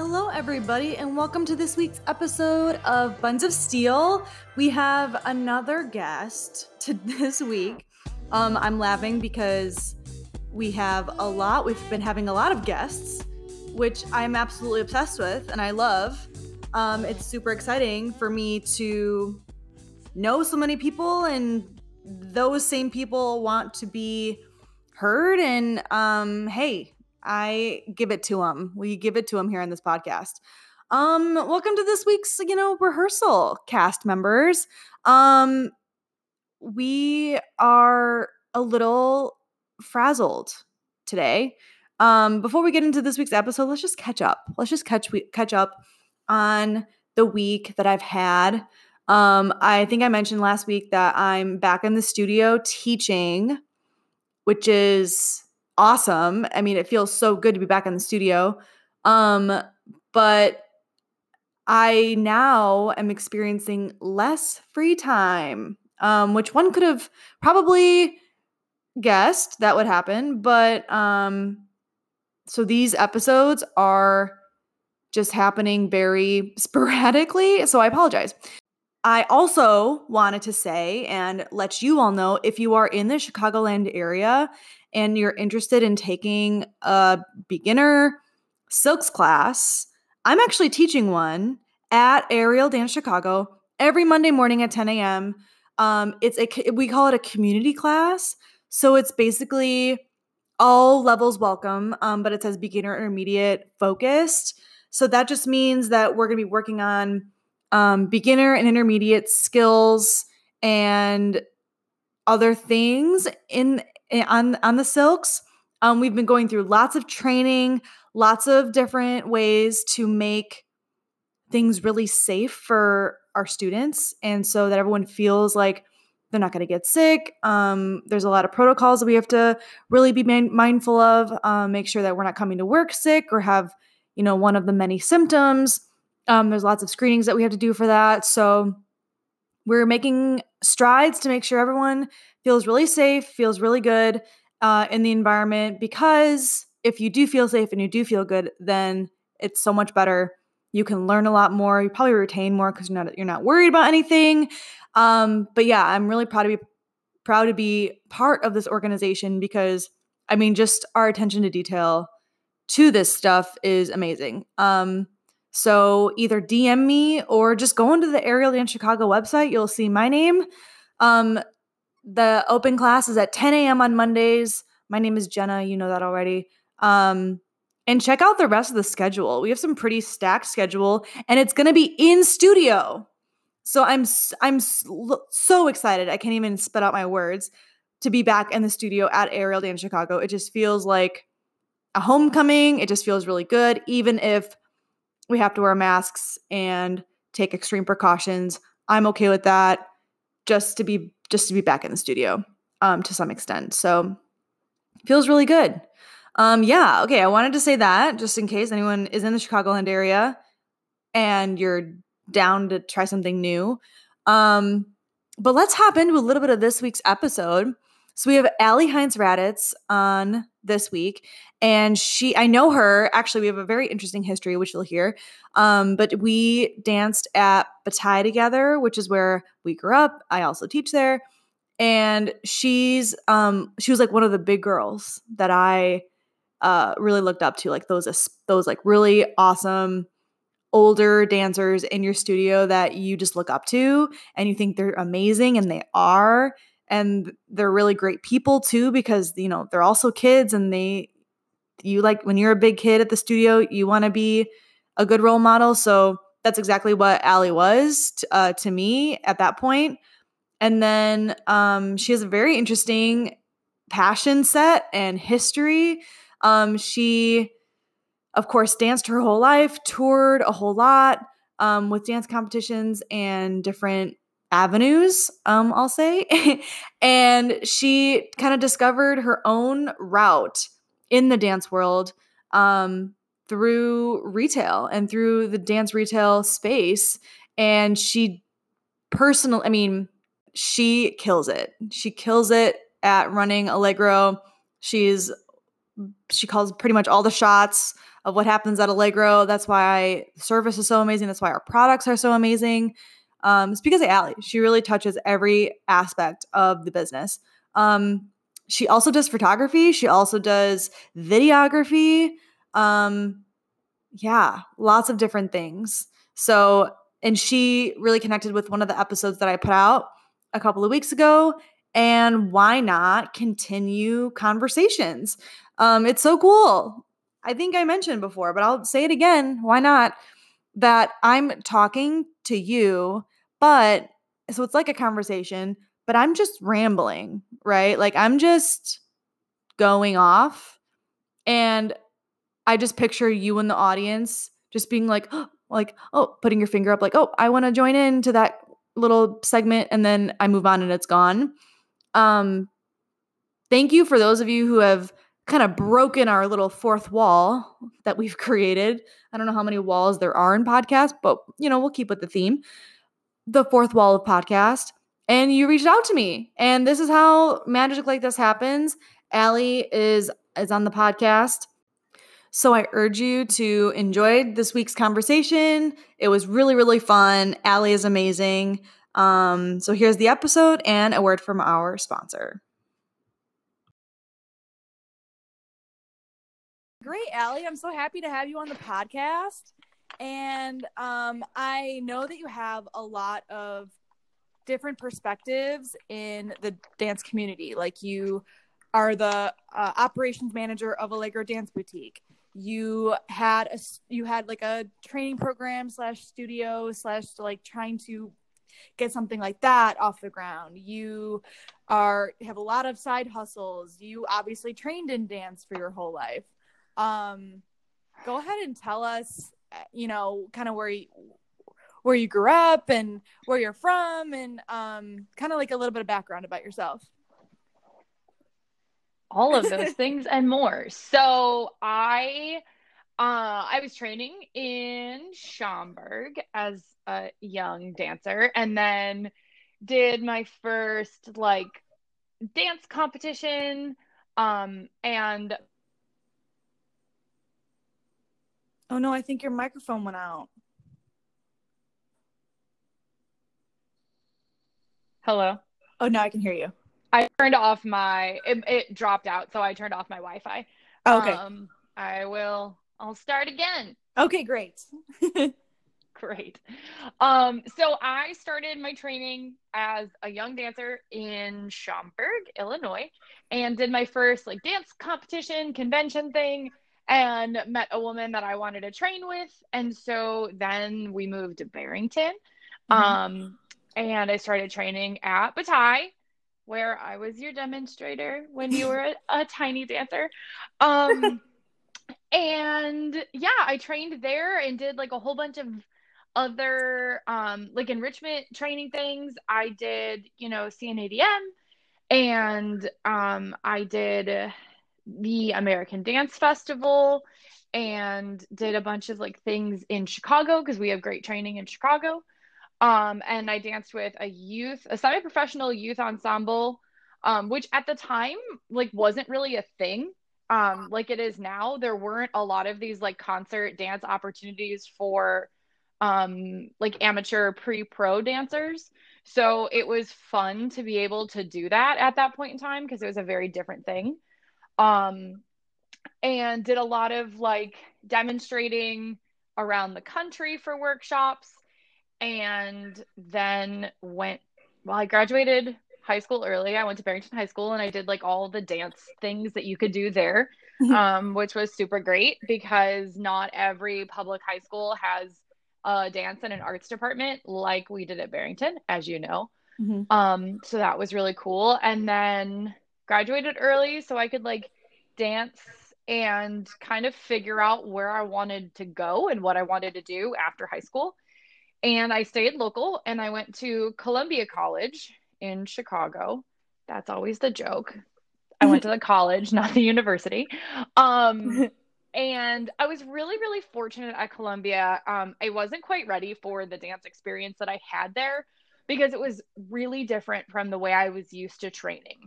Hello, everybody, and welcome to this week's episode of Buns of Steel. We have another guest to this week. Um, I'm laughing because we have a lot. We've been having a lot of guests, which I'm absolutely obsessed with and I love. Um, it's super exciting for me to know so many people, and those same people want to be heard. And um, hey, I give it to them. We give it to them here on this podcast. Um, welcome to this week's, you know, rehearsal cast members. Um, we are a little frazzled today. Um, before we get into this week's episode, let's just catch up. Let's just catch we- catch up on the week that I've had. Um, I think I mentioned last week that I'm back in the studio teaching, which is awesome. I mean, it feels so good to be back in the studio. Um, but I now am experiencing less free time, um, which one could have probably guessed that would happen. But um, so these episodes are just happening very sporadically. So I apologize. I also wanted to say and let you all know if you are in the Chicagoland area and you're interested in taking a beginner silks class, I'm actually teaching one at Aerial Dance Chicago every Monday morning at 10 a.m. Um, it's a we call it a community class, so it's basically all levels welcome, um, but it says beginner, intermediate, focused. So that just means that we're going to be working on um, beginner and intermediate skills and other things in, on on the silks. Um, we've been going through lots of training, lots of different ways to make things really safe for our students, and so that everyone feels like they're not going to get sick. Um, there's a lot of protocols that we have to really be man- mindful of. Um, make sure that we're not coming to work sick or have you know one of the many symptoms. Um, there's lots of screenings that we have to do for that. So we're making strides to make sure everyone feels really safe, feels really good uh, in the environment. Because if you do feel safe and you do feel good, then it's so much better. You can learn a lot more. You probably retain more because you're not you're not worried about anything. Um, but yeah, I'm really proud to be proud to be part of this organization because I mean, just our attention to detail to this stuff is amazing. Um, so either DM me or just go into the Aerial Dance Chicago website. You'll see my name. Um, the open class is at 10 a.m. on Mondays. My name is Gena. You know that already. Um, and check out the rest of the schedule. We have some pretty stacked schedule, and it's going to be in studio. So I'm I'm so excited. I can't even spit out my words to be back in the studio at Aerial Dance Chicago. It just feels like a homecoming. It just feels really good, even if we have to wear masks and take extreme precautions. I'm okay with that just to be just to be back in the studio um to some extent. So feels really good. Um yeah, okay, I wanted to say that just in case anyone is in the Chicagoland area and you're down to try something new. Um but let's hop into a little bit of this week's episode. So we have Aly Heintz-Raddatz on this week, and she I know her. Actually, we have a very interesting history, which you'll hear. Um, but we danced at Bataille together, which is where we grew up. I also teach there, and she's um she was like one of the big girls that I uh really looked up to, like those those like really awesome older dancers in your studio that you just look up to and you think they're amazing and they are and they're really great people too because you know they're also kids and they you like when you're a big kid at the studio you want to be a good role model. So that's exactly what Aly was t- uh, to me at that point. And then um, she has a very interesting passion set and history. Um, she of course danced her whole life toured a whole lot um, with dance competitions and different avenues, um, I'll say. and she kind of discovered her own route in the dance world um, through retail and through the dance retail space. And she personal, I mean, she kills it. She kills it at running Allegro. She's she calls pretty much all the shots of what happens at Allegro. That's why service is so amazing. That's why our products are so amazing. Um, it's because of Aly. She really touches every aspect of the business. Um, she also does photography. She also does videography. Um, yeah, lots of different things. So, and she really connected with one of the episodes that I put out a couple of weeks ago. And why not continue conversations? Um, it's so cool. I think I mentioned before, but I'll say it again. Why not? That I'm talking to you, but so it's like a conversation, but I'm just rambling, right? Like I'm just going off. And I just picture you in the audience just being like, oh, like, oh, putting your finger up, like, oh, I want to join in to that little segment, and then I move on and it's gone. Um, thank you for those of you who have kind of broken our little fourth wall that we've created. I don't know how many walls there are in podcast, but you know, we'll keep with the theme. The fourth wall of podcast. And you reached out to me. And this is how magic like this happens. Aly is is on the podcast. So I urge you to enjoy this week's conversation. It was really, really fun. Aly is amazing. Um, so here's the episode and a word from our sponsor. Great, Aly. I'm so happy to have you on the podcast. And um, I know that you have a lot of different perspectives in the dance community. Like you are the uh, operations manager of Allegro Dance Boutique you had a you had like a training program slash studio slash like trying to get something like that off the ground you are have a lot of side hustles you obviously trained in dance for your whole life um go ahead and tell us you know kind of where you where you grew up and where you're from and um kind of like a little bit of background about yourself all of those things and more. So I uh, I was training in Schaumburg as a young dancer and then did my first like dance competition um and Oh no, I think your microphone went out. Hello. Oh, now I can hear you. I turned off my it, it dropped out, so I turned off my Wi-Fi. Okay. Um, I will. I'll start again. Okay, great. great. Um, so I started my training as a young dancer in Schaumburg, Illinois, and did my first like dance competition convention thing and met a woman that I wanted to train with. And so then we moved to Barrington. Mm-hmm. Um, and I started training at Bataille where I was your demonstrator when you were a, a tiny dancer. Um, and yeah, I trained there and did like a whole bunch of other um, like enrichment training things. I did, you know, CNADM and um, I did the American Dance Festival and did a bunch of like things in Chicago because we have great training in Chicago. Um, and I danced with a youth, a semi-professional youth ensemble, um, which at the time like wasn't really a thing. Um, like it is now. There weren't a lot of these like concert dance opportunities for um like amateur pre-pro dancers. So it was fun to be able to do that at that point in time because it was a very different thing. Um and did a lot of like demonstrating around the country for workshops. And then went well i graduated high school early. I went to barrington high school and i did like all the dance things that you could do there um, which was super great because not every public high school has a dance and an arts department like we did at barrington as you know. Mm-hmm. um, so that was really cool. And then graduated early so i could like dance and kind of figure out where i wanted to go and what i wanted to do after high school and I stayed local and I went to Columbia College in Chicago. That's always the joke. I went to the college, not the university. Um, and I was really, really fortunate at Columbia. Um, I wasn't quite ready for the dance experience that I had there because it was really different from the way I was used to training.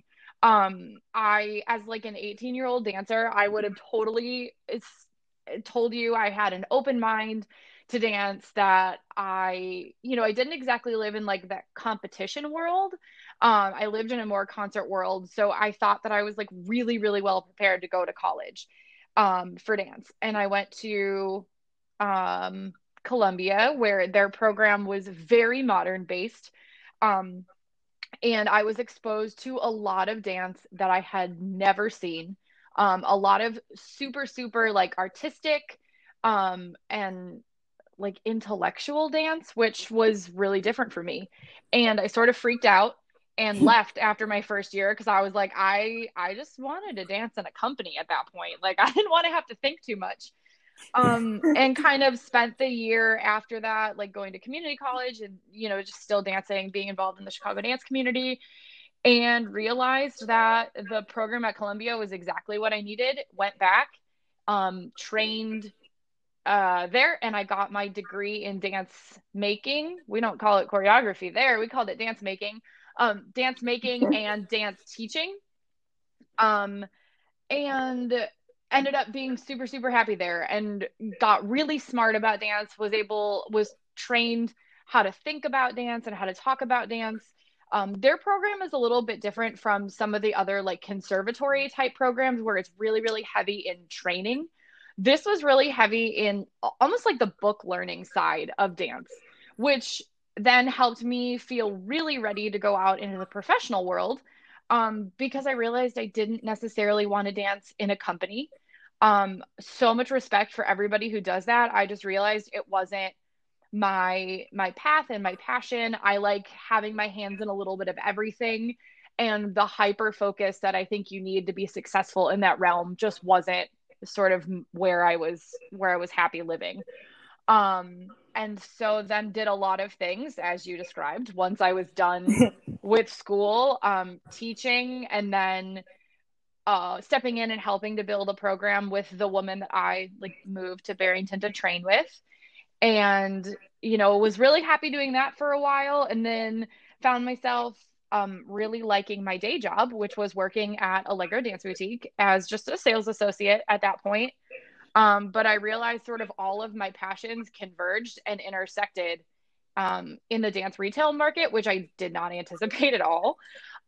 Um, I, as like an 18 year old dancer, I would have totally, it's told you I had an open mind to dance that I, you know, I didn't exactly live in like that competition world. Um, I lived in a more concert world. So I thought that I was like really, really well prepared to go to college um, for dance. And I went to um, Columbia, where their program was very modern based. Um, and I was exposed to a lot of dance that I had never seen. Um, a lot of super, super like artistic um, and like intellectual dance, which was really different for me. And I sort of freaked out and left after my first year because I was like, I I just wanted to dance in a company at that point. Like I didn't want to have to think too much. Um, and kind of spent the year after that, like going to community college and you know, just still dancing, being involved in the Chicago dance community, and realized that the program at Columbia was exactly what I needed. Went back, um, trained uh, there and I got my degree in dance making. We don't call it choreography there. We called it dance making. Um, dance making and dance teaching. Um, and ended up being super super happy there and got really smart about dance was able was trained how to think about dance and how to talk about dance um, their program is a little bit different from some of the other like conservatory type programs where it's really really heavy in training this was really heavy in almost like the book learning side of dance, which then helped me feel really ready to go out into the professional world um, because I realized I didn't necessarily want to dance in a company. Um, so much respect for everybody who does that. I just realized it wasn't my my path and my passion. I like having my hands in a little bit of everything and the hyper focus that I think you need to be successful in that realm just wasn't sort of where I was where I was happy living. Um, and so then did a lot of things as you described once I was done with school, um, teaching, and then uh, stepping in and helping to build a program with the woman that I like moved to Barrington to train with. And, you know, was really happy doing that for a while and then found myself um, really liking my day job, which was working at Allegro Dance Boutique as just a sales associate at that point. Um, but I realized sort of all of my passions converged and intersected um, in the dance retail market, which I did not anticipate at all.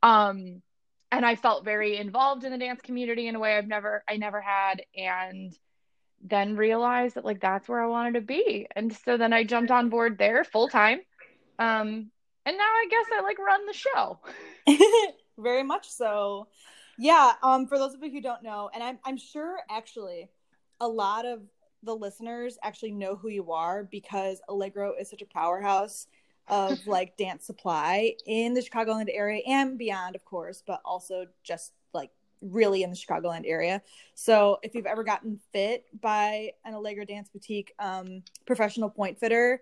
Um, and I felt very involved in the dance community in a way I've never, I never had. And then realized that like that's where I wanted to be. And so then I jumped on board there full time. Um, and now I guess I like run the show. Very much so. Yeah, um for those of you who don't know, and I'm I'm sure actually a lot of the listeners actually know who you are because Allegro is such a powerhouse of like dance supply in the Chicagoland area and beyond, of course, but also just like really in the Chicagoland area. So if you've ever gotten fit by an Allegro Dance Boutique um, professional point fitter,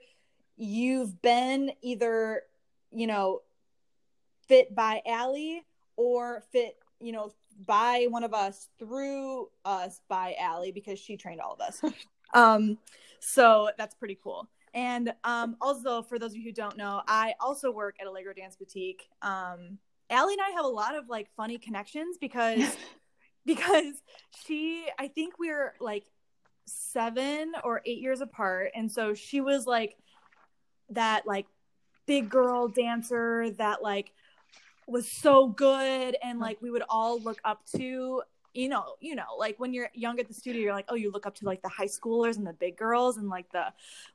you've been either you know, fit by Aly or fit, you know, by one of us through us by Aly because she trained all of us. um, so that's pretty cool. And um, also, for those of you who don't know, I also work at Allegro Dance Boutique. Um, Aly and I have a lot of like funny connections because because she, I think we're like seven or eight years apart, and so she was like that like big girl dancer that like was so good and like we would all look up to you know you know like when you're young at the studio you're like oh you look up to like the high schoolers and the big girls and like the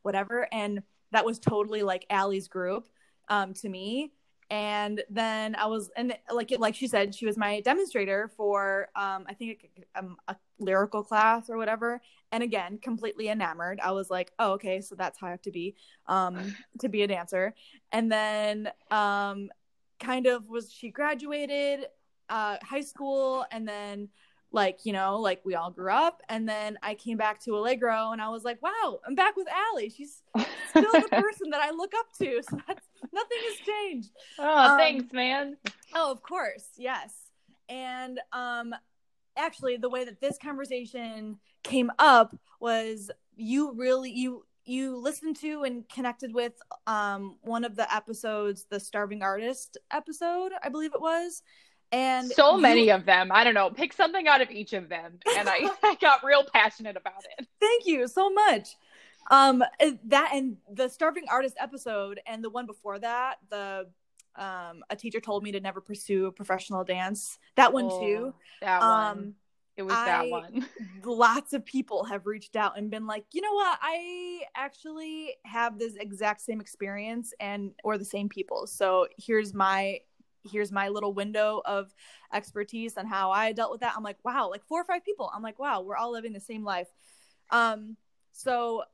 whatever. And that was totally like Aly's group um to me. And then I was and like like she said she was my demonstrator for um I think a, um, a lyrical class or whatever. And again completely enamored. I was like oh okay so that's how I have to be um to be a dancer. And then um kind of was she graduated uh high school and then like you know like we all grew up. And then i came back to allegro and i was like wow i'm back with Aly. she's still the person that i look up to. So that's nothing has changed. Oh um, thanks man. oh of course. Yes. And um actually the way that this conversation came up was you really you you listened to and connected with um one of the episodes the starving artist episode i believe it was And so you- many of them. I don't know. Pick something out of each of them. And I, I got real passionate about it. Thank you so much. Um, that and the starving artist episode, and the one before that, the um, a teacher told me to never pursue professional dance. That one too. Oh, That one. Um, it was that one. lots of people have reached out and been like, you know what, I actually have this exact same experience and or the same people. So here's my here's my little window of expertise and how I dealt with that. I'm like, wow, like four or five people. I'm like, wow, we're all living the same life. Um, so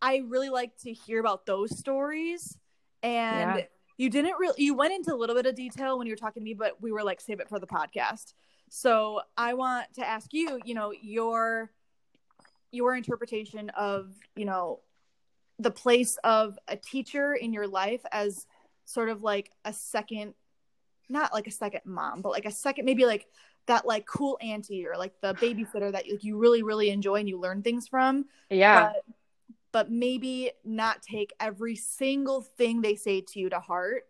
I really like to hear about those stories. And Yeah. you didn't really you went into a little bit of detail when you were talking to me, but we were like, save it for the podcast. So I want to ask you, you know, your your interpretation of, you know, the place of a teacher in your life as sort of like a second not like a second mom, but like a second maybe like that like cool auntie or like the babysitter that like, you really really enjoy and you learn things from Yeah. but but maybe not take every single thing they say to you to heart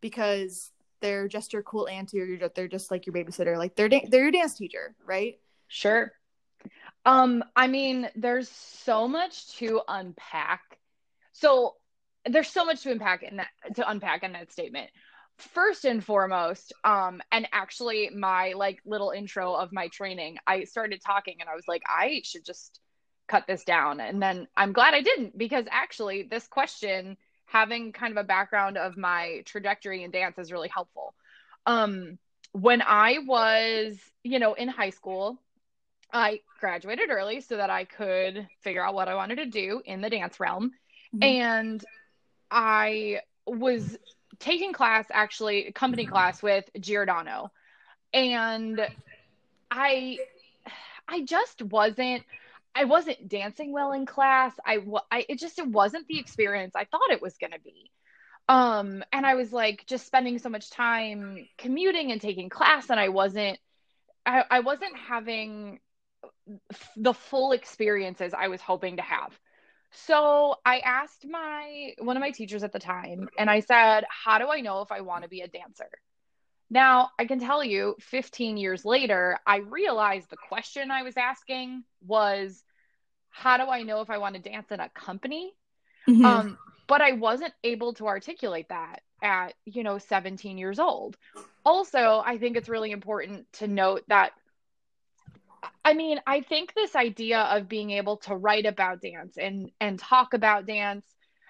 because they're just your cool auntie or just, they're just like your babysitter like they're da- they're your dance teacher right Sure. Um, I mean, there's so much to unpack. So there's so much to unpack in that to unpack in that statement. First and foremost, um, and actually my like little intro of my training, I started talking and I was like, I should just cut this down. And then I'm glad I didn't because actually this question, having kind of a background of my trajectory in dance is really helpful. Um, when I was, you know, in high school, I graduated early so that I could figure out what I wanted to do in the dance realm. Mhm. And I was taking class, actually, company class with Giordano. And I I just wasn't I wasn't dancing well in class. I, I it just it wasn't the experience I thought it was going to be. Um and I was like just spending so much time commuting and taking class and I wasn't I, I wasn't having the full experiences I was hoping to have. So I asked my one of my teachers at the time and I said, "How do I know if I want to be a dancer?" Now, I can tell you 15 years later, I realized the question I was asking was, "How do I know if I want to dance in a company?" Mhm. Um, but I wasn't able to articulate that at, you know, 17 years old. Also, I think it's really important to note that I mean, I think this idea of being able to write about dance and and talk about dance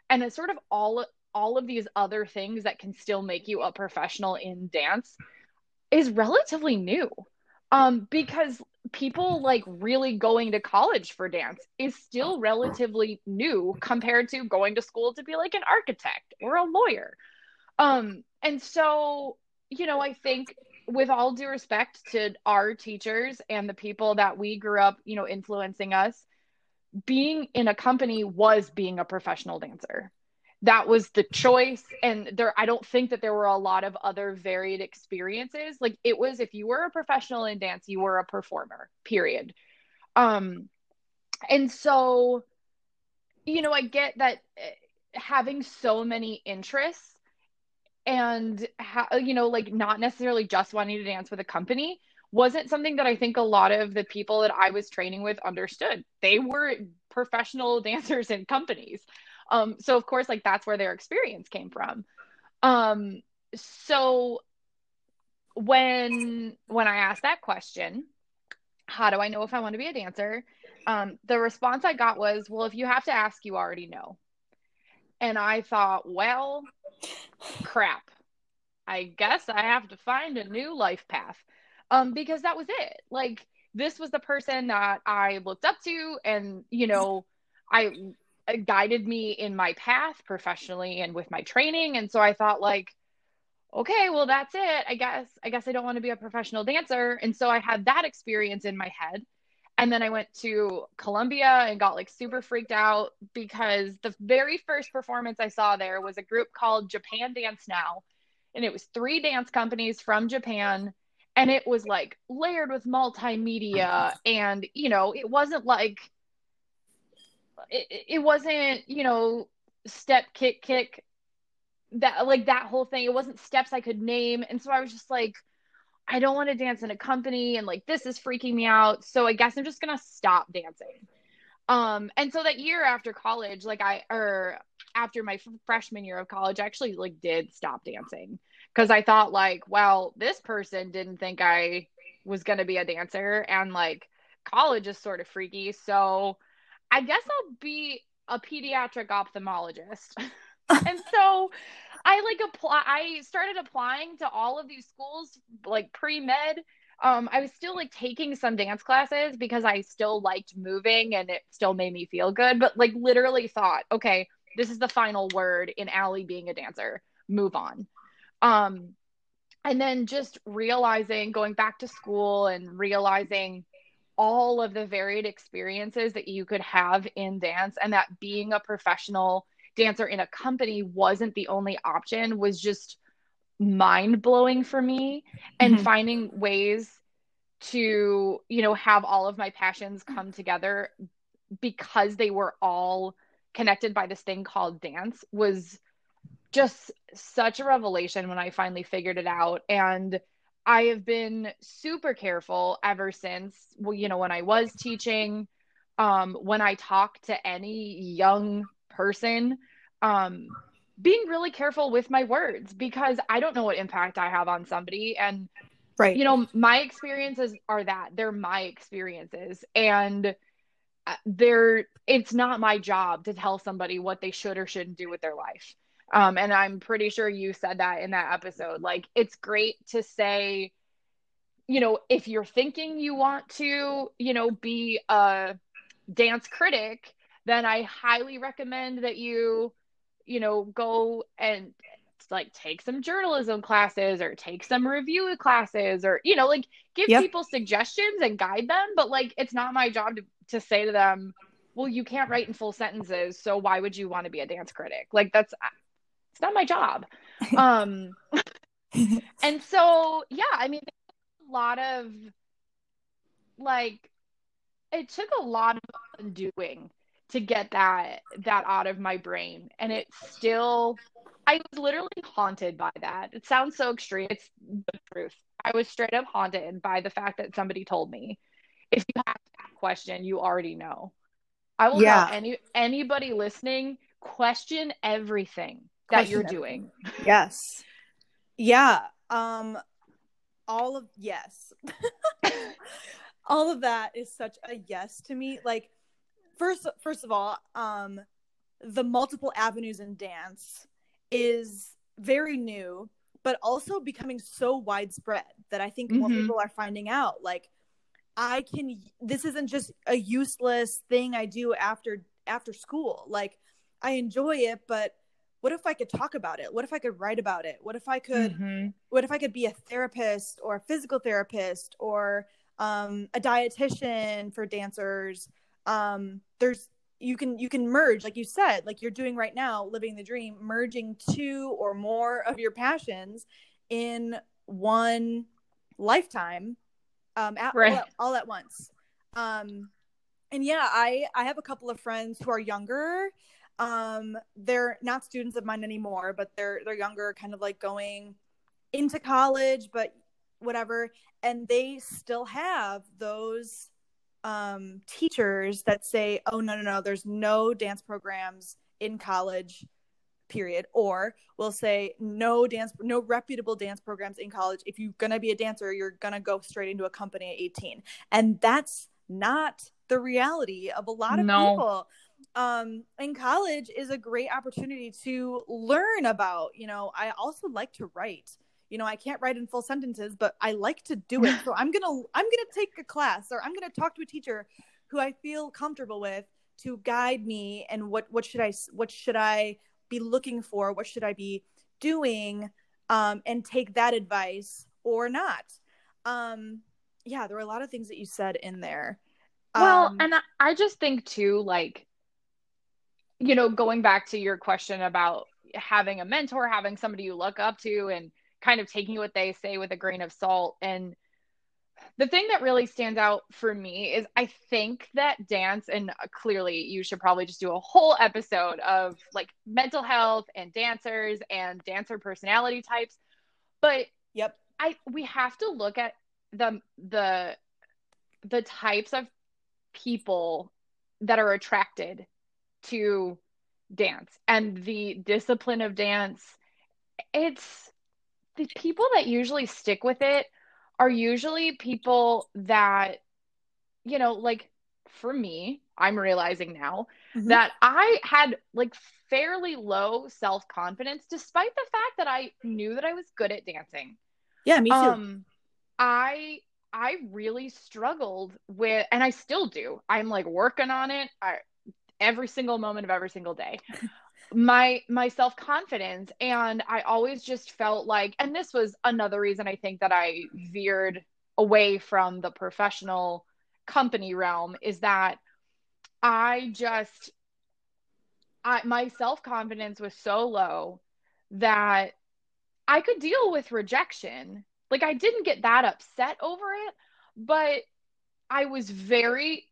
and it's sort of all all of these other things that can still make you a professional in dance is relatively new. Um, because people like really going to college for dance is still relatively new compared to going to school to be like an architect or a lawyer. Um, and so, you know, I think with all due respect to our teachers and the people that we grew up, you know, influencing us, being in a company was being a professional dancer. That was the choice. And there, I don't think that there were a lot of other varied experiences. Like it was, if you were a professional in dance, you were a performer, period. Um, and so, you know, I get that eh, having so many interests and ha- you know like not necessarily just wanting to dance with a company wasn't something that I think a lot of the people that I was training with understood. They were professional dancers in companies. Um, so of course, like that's where their experience came from. Um, so when when I asked that question, how do I know if I want to be a dancer? Um, the response I got was, well, if you have to ask, you already know. And I thought, well, crap. I guess I have to find a new life path. Um, because that was it. Like this was the person that I looked up to and, you know, I uh, guided me in my path professionally and with my training. And so I thought like, okay, well that's it. I guess I guess I don't want to be a professional dancer. And so I had that experience in my head. And then I went to Columbia and got like super freaked out because the very first performance I saw there was a group called Japan Dance Now. And it was three dance companies from Japan. And it was like layered with multimedia. And, you know, it wasn't like, it, it wasn't, you know, step, kick, kick, that like that whole thing. It wasn't steps I could name. And so I was just like, I don't want to dance in a company and like this is freaking me out. So I guess I'm just going to stop dancing. Um and so that year after college, like I or after my freshman year of college, I actually like did stop dancing because I thought like, well, this person didn't think I was going to be a dancer and like college is sort of freaky. So I guess I'll be a pediatric ophthalmologist. and so I like apply I started applying to all of these schools like pre-med. Um, I was still like taking some dance classes because I still liked moving and it still made me feel good, but like literally thought, okay, this is the final word in Aly being a dancer. Move on. Um, and then just realizing going back to school and realizing all of the varied experiences that you could have in dance and that being a professional dancer in a company wasn't the only option was just mind blowing for me and mm-hmm. finding ways to you know have all of my passions come together because they were all connected by this thing called dance was just such a revelation when I finally figured it out. And I have been super careful ever since, well, you know, when I was teaching, um, when I talk to any young person, um, being really careful with my words because I don't know what impact I have on somebody. And, right. you know, my experiences are that they're my experiences. And, uh, they're it's not my job to tell somebody what they should or shouldn't do with their life um, and I'm pretty sure you said that in that episode. Like, it's great to say, you know, if you're thinking you want to, you know, be a dance critic, then I highly recommend that you, you know, go and like take some journalism classes or take some review classes or, you know, like give yep. people suggestions and guide them. But like, it's not my job to, to say to them, well, you can't write in full sentences. So why would you want to be a dance critic? Like, that's, it's not my job. Um, and so, yeah, I mean, a lot of like, it took a lot of undoing to get that that out of my brain and it still i was literally haunted by that it sounds so extreme it's the truth i was straight up haunted by the fact that somebody told me if you have that question you already know i will yeah. tell any anybody listening question everything that you're doing. Yes. Yeah. Um all of yes. all of that is such a yes to me. Like first first of all, um the multiple avenues in dance is very new, but also becoming so widespread that I think mm-hmm. more people are finding out. Like I can this isn't just a useless thing I do after after school. Like I enjoy it, but what if I could talk about it? What if I could write about it? What if I could mm-hmm. what if I could be a therapist or a physical therapist or um, a dietitian for dancers? Um, there's you can you can merge like you said like you're doing right now living the dream merging two or more of your passions in one lifetime um at, right. all, at, all at once. Um and yeah i i have a couple of friends who are younger. Um they're not students of mine anymore but they're they're younger kind of like going into college but whatever. And they still have those um teachers that say oh no no no there's no dance programs in college period. Or we'll say no dance no reputable dance programs in college. If you're going to be a dancer you're going to go straight into a company at 18 and that's not the reality of a lot of no. people. Um in college is a great opportunity to learn about you know i also like to write you know i can't write in full sentences but i like to do it. So i'm gonna i'm gonna take a class or i'm gonna talk to a teacher who i feel comfortable with to guide me and what what should i what should i be looking for? What should i be doing um and take that advice or not? Um yeah there were a lot of things that you said in there. Well um, and I, I just think too like you know, going back to your question about having a mentor, having somebody you look up to, and kind of taking what they say with a grain of salt. And the thing that really stands out for me is I think that dance, and clearly you should probably just do a whole episode of like mental health and dancers and dancer personality types. But yep. I we have to look at the the the types of people that are attracted to dance and the discipline of dance it's the people that usually stick with it are usually people that you know like for me i'm realizing now mm-hmm. that i had like fairly low self-confidence despite the fact that i knew that i was good at dancing. Yeah me too. Um i i really struggled with and i still do. I'm like working on it I, every single moment of every single day my my self confidence and i always just felt like and this was another reason i think that i veered away from the professional company realm is that i just i my self confidence was so low that i could deal with rejection. Like i didn't get that upset over it but i was very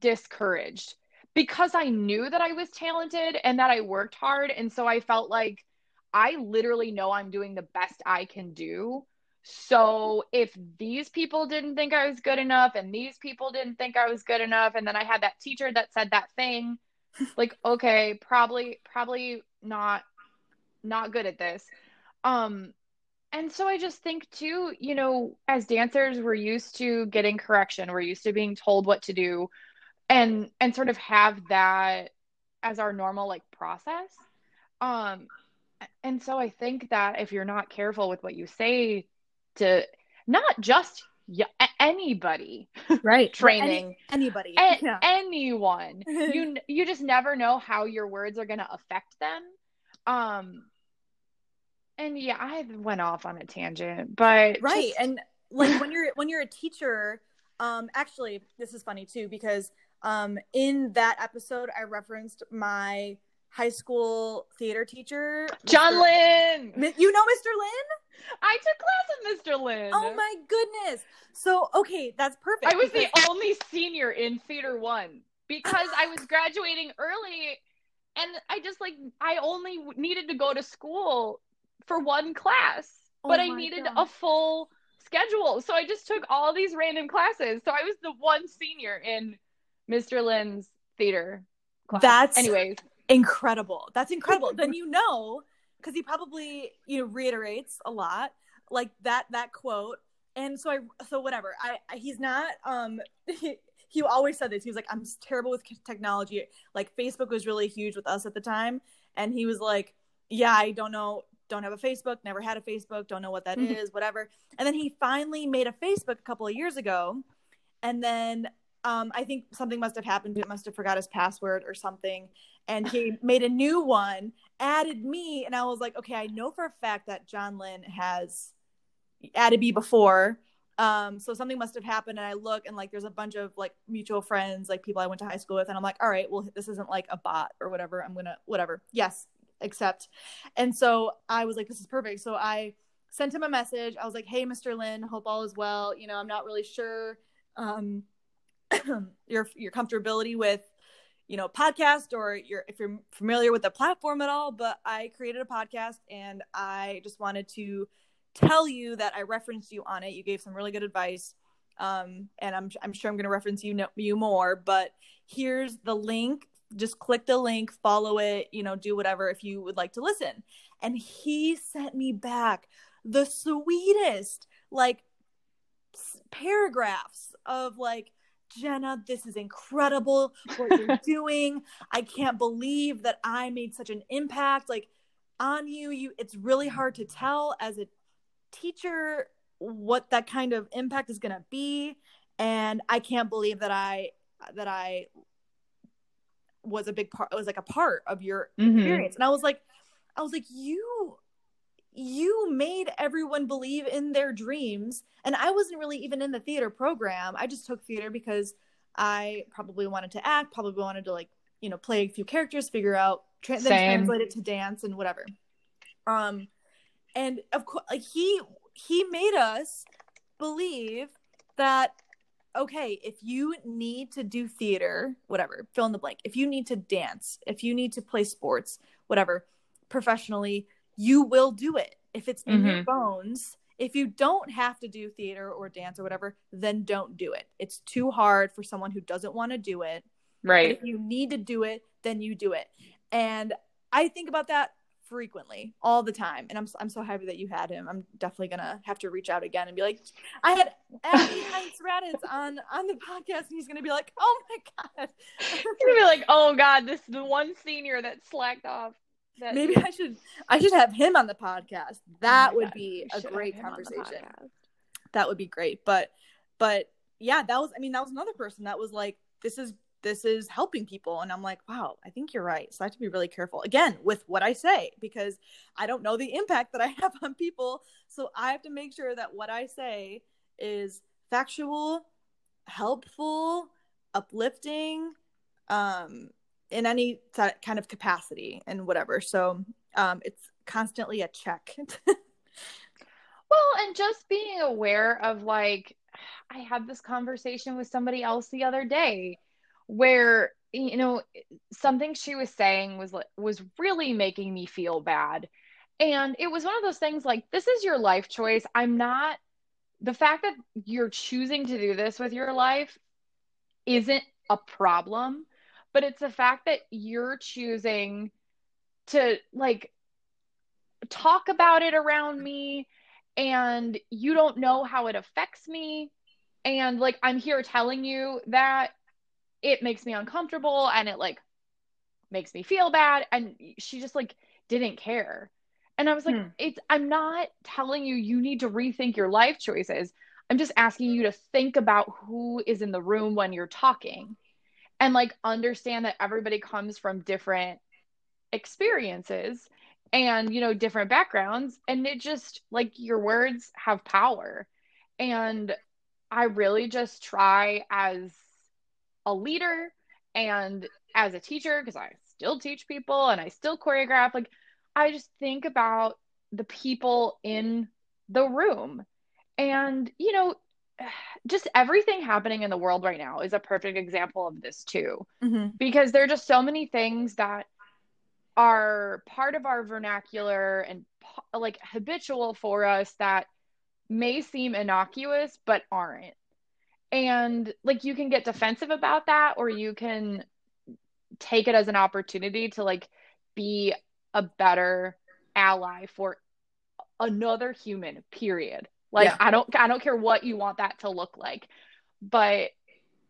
discouraged because I knew that I was talented and that I worked hard. And so I felt like I literally know I'm doing the best I can do. So if these people didn't think I was good enough and these people didn't think I was good enough, and then I had that teacher that said that thing, like, okay, probably, probably not, not good at this. Um, and so I just think too, you know, as dancers, we're used to getting correction. We're used to being told what to do and and sort of have that as our normal like process um and so i think that if you're not careful with what you say to not just yeah, anybody right training Any, anybody a- yeah. anyone you you just never know how your words are going to affect them um and yeah i went off on a tangent but right just... and like when you're when you're a teacher um actually this is funny too because um, in that episode, I referenced my high school theater teacher, John Mr. Lynn. You know Mr. Lynn? I took class with Mr. Lynn. Oh my goodness. So, okay, that's perfect. I was because- the only senior in theater one because I was graduating early and I just like, I only needed to go to school for one class, oh but I needed God. a full schedule. So I just took all these random classes. So I was the one senior in Mr. Lynn's theater class. That's anyways incredible. That's incredible. then you know because he probably you know reiterates a lot like that that quote. And so I so whatever. I, I he's not um he, he always said this. He was like I'm terrible with technology. Like Facebook was really huge with us at the time and he was like yeah, I don't know don't have a Facebook, never had a Facebook, don't know what that is, whatever. And then he finally made a Facebook a couple of years ago. And then um, I think something must have happened. It must have forgot his password or something. And he made a new one, added me, and I was like, okay, I know for a fact that John Lynn has added me before. Um, so something must have happened, and I look and like there's a bunch of like mutual friends, like people I went to high school with, and I'm like, all right, well, this isn't like a bot or whatever. I'm gonna whatever. Yes, accept. And so I was like, this is perfect. So I sent him a message. I was like, hey, Mr. Lynn, hope all is well. You know, I'm not really sure. Um, your your comfortability with you know podcast or you're if you're familiar with the platform at all but i created a podcast and i just wanted to tell you that i referenced you on it. You gave some really good advice um, and i'm, I'm sure i'm going to reference you you more but here's the link. Just click the link follow it you know do whatever if you would like to listen. And he sent me back the sweetest like paragraphs of like Gena, this is incredible what you're doing. I can't believe that I made such an impact like on you. You it's really hard to tell as a teacher what that kind of impact is going to be and I can't believe that I that I was a big part it was like a part of your mm-hmm. experience. And I was like I was like you you made everyone believe in their dreams and i wasn't really even in the theater program. I just took theater because i probably wanted to act probably wanted to like you know play a few characters figure out tra- then translate it to dance and whatever. Um and of course like he he made us believe that okay if you need to do theater whatever fill in the blank if you need to dance if you need to play sports whatever professionally you will do it. If it's in mm-hmm. your bones, if you don't have to do theater or dance or whatever, then don't do it. It's too hard for someone who doesn't want to do it. Right. But if you need to do it, then you do it. And I think about that frequently, all the time. And I'm I'm so happy that you had him. I'm definitely gonna have to reach out again and be like, I had Abby Heinz Raditz on on the podcast, and he's gonna be like, Oh my god. He's gonna be like, Oh god, this is the one senior that slacked off. That Maybe I should I should have him on the podcast. That Oh would God, be a great have him on the conversation. That would be great. But but yeah, that was I mean, that was another person that was like, This is this is helping people. And I'm like, wow, I think you're right. So I have to be really careful again with what I say because I don't know the impact that I have on people. So I have to make sure that what I say is factual, helpful, uplifting, um, in any kind of capacity and whatever. So um, it's constantly a check. Well, and just being aware of like, I had this conversation with somebody else the other day where, you know, something she was saying was was really making me feel bad. And it was one of those things like, this is your life choice. I'm not, the fact that you're choosing to do this with your life isn't a problem, but it's the fact that you're choosing to like talk about it around me and you don't know how it affects me. And like i'm here telling you that it makes me uncomfortable and it like makes me feel bad. And she just like didn't care. And i was like Hmm. it's i'm not telling you you need to rethink your life choices. I'm just asking you to think about who is in the room when you're talking and like understand that everybody comes from different experiences and you know different backgrounds and it just like your words have power. And i really just try as a leader and as a teacher because i still teach people and i still choreograph like i just think about the people in the room. And you know just everything happening in the world right now is a perfect example of this too Mhm. because there are just so many things that are part of our vernacular and like habitual for us that may seem innocuous but aren't. And like you can get defensive about that or you can take it as an opportunity to like be a better ally for another human, period. Like Yeah. I don't I don't care what you want that to look like. But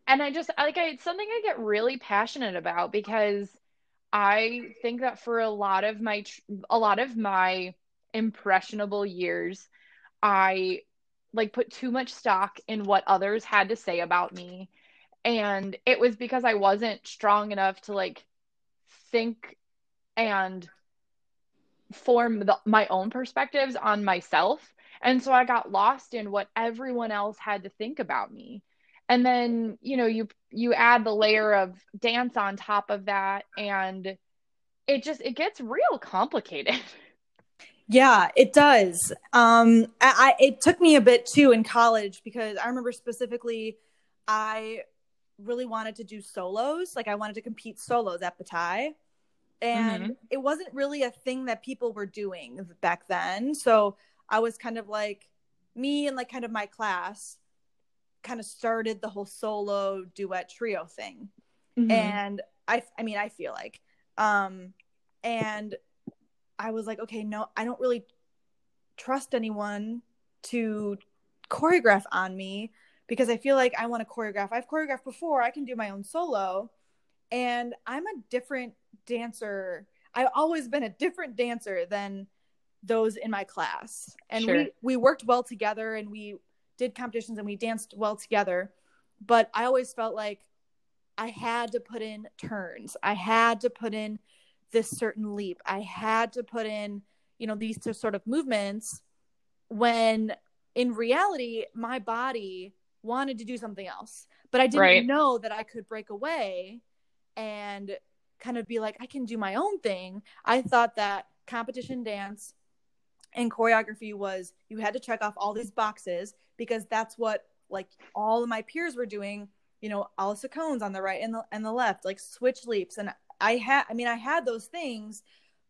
and I just like I, it's something I get really passionate about because I think that for a lot of my a lot of my impressionable years, I like put too much stock in what others had to say about me, and it was because I wasn't strong enough to like think and form the, my own perspectives on myself, and so I got lost in what everyone else had to think about me and then you know you you add the layer of dance on top of that and it just it gets real complicated Yeah, it does. Um, I, I it took me a bit too in college because I remember specifically, I really wanted to do solos. Like I wanted to compete solos at Bataille, and it wasn't really a thing that people were doing back then. So I was kind of like me and like kind of my class kind of started the whole solo duet trio thing. And i i mean i feel like um and i was like okay no i don't really trust anyone to choreograph on me because i feel like i want to choreograph. I've choreographed before. I can do my own solo. And i'm a different dancer. I've always been a different dancer than those in my class and Sure. we we worked well together and we did competitions and we danced well together but i always felt like I had to put in turns. I had to put in this certain leap. I had to put in, you know, these two sort of movements when in reality, my body wanted to do something else. But I didn't Right. know that I could break away and kind of be like, I can do my own thing. I thought that competition dance and choreography was you had to check off all these boxes because that's what like all of my peers were doing you know, à la secondes on the right and the and the left, like switch leaps. And I had, I mean, I had those things,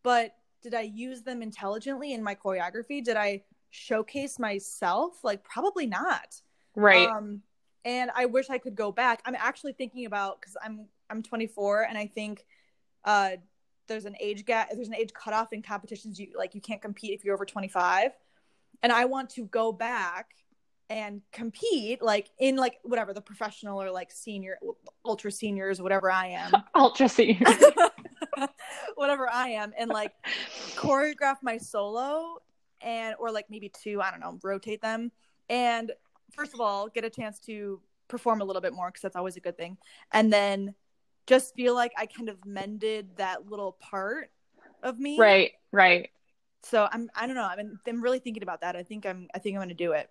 but did I use them intelligently in my choreography? Did I showcase myself, like probably not. Right. Um, and I wish I could go back. I'm actually thinking about because I'm I'm 24, and I think uh, there's an age gap. There's an age cutoff in competitions. You like you can't compete if you're over 25, and I want to go back and compete like in like whatever the professional or like senior ultra seniors whatever i am ultra seniors whatever i am and like choreograph my solo and or like maybe two i don't know rotate them and first of all get a chance to perform a little bit more because that's always a good thing and then just feel like i kind of mended that little part of me right right so i'm i don't know i'm, I'm really thinking about that i think i'm i think i'm gonna do it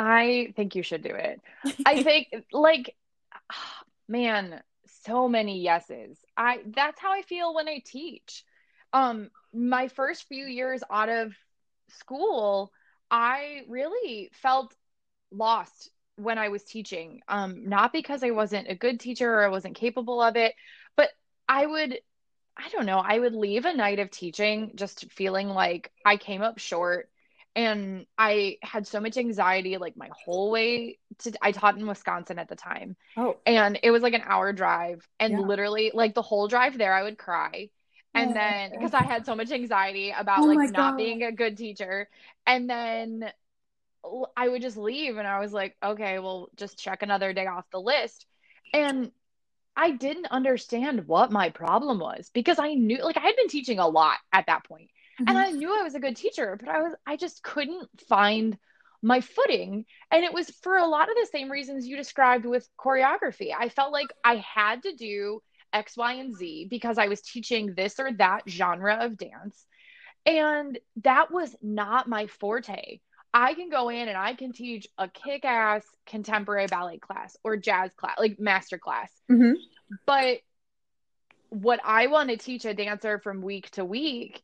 I think you should do it. I think like man, so many yeses. I that's how I feel when I teach. Um my first few years out of school, I really felt lost when I was teaching. Um not because I wasn't a good teacher or I wasn't capable of it, but I would I don't know, I would leave a night of teaching just feeling like I came up short and I had so much anxiety like my whole way to I taught in Wisconsin at the time. Oh. And it was like an hour drive and yeah. literally like the whole drive there I would cry. And oh, then because I had so much anxiety about oh like not God. being a good teacher. And then I would just leave and I was like, okay, well just check another day off the list. And I didn't understand what my problem was because I knew like I had been teaching a lot at that point Mm-hmm. And I knew I was a good teacher, but I was I just couldn't find my footing. And it was for a lot of the same reasons you described with choreography. I felt like I had to do X, Y, and Z because I was teaching this or that genre of dance. And that was not my forte. I can go in and I can teach a kick ass contemporary ballet class or jazz class, like master class. Mm-hmm. But what I want to teach a dancer from week to week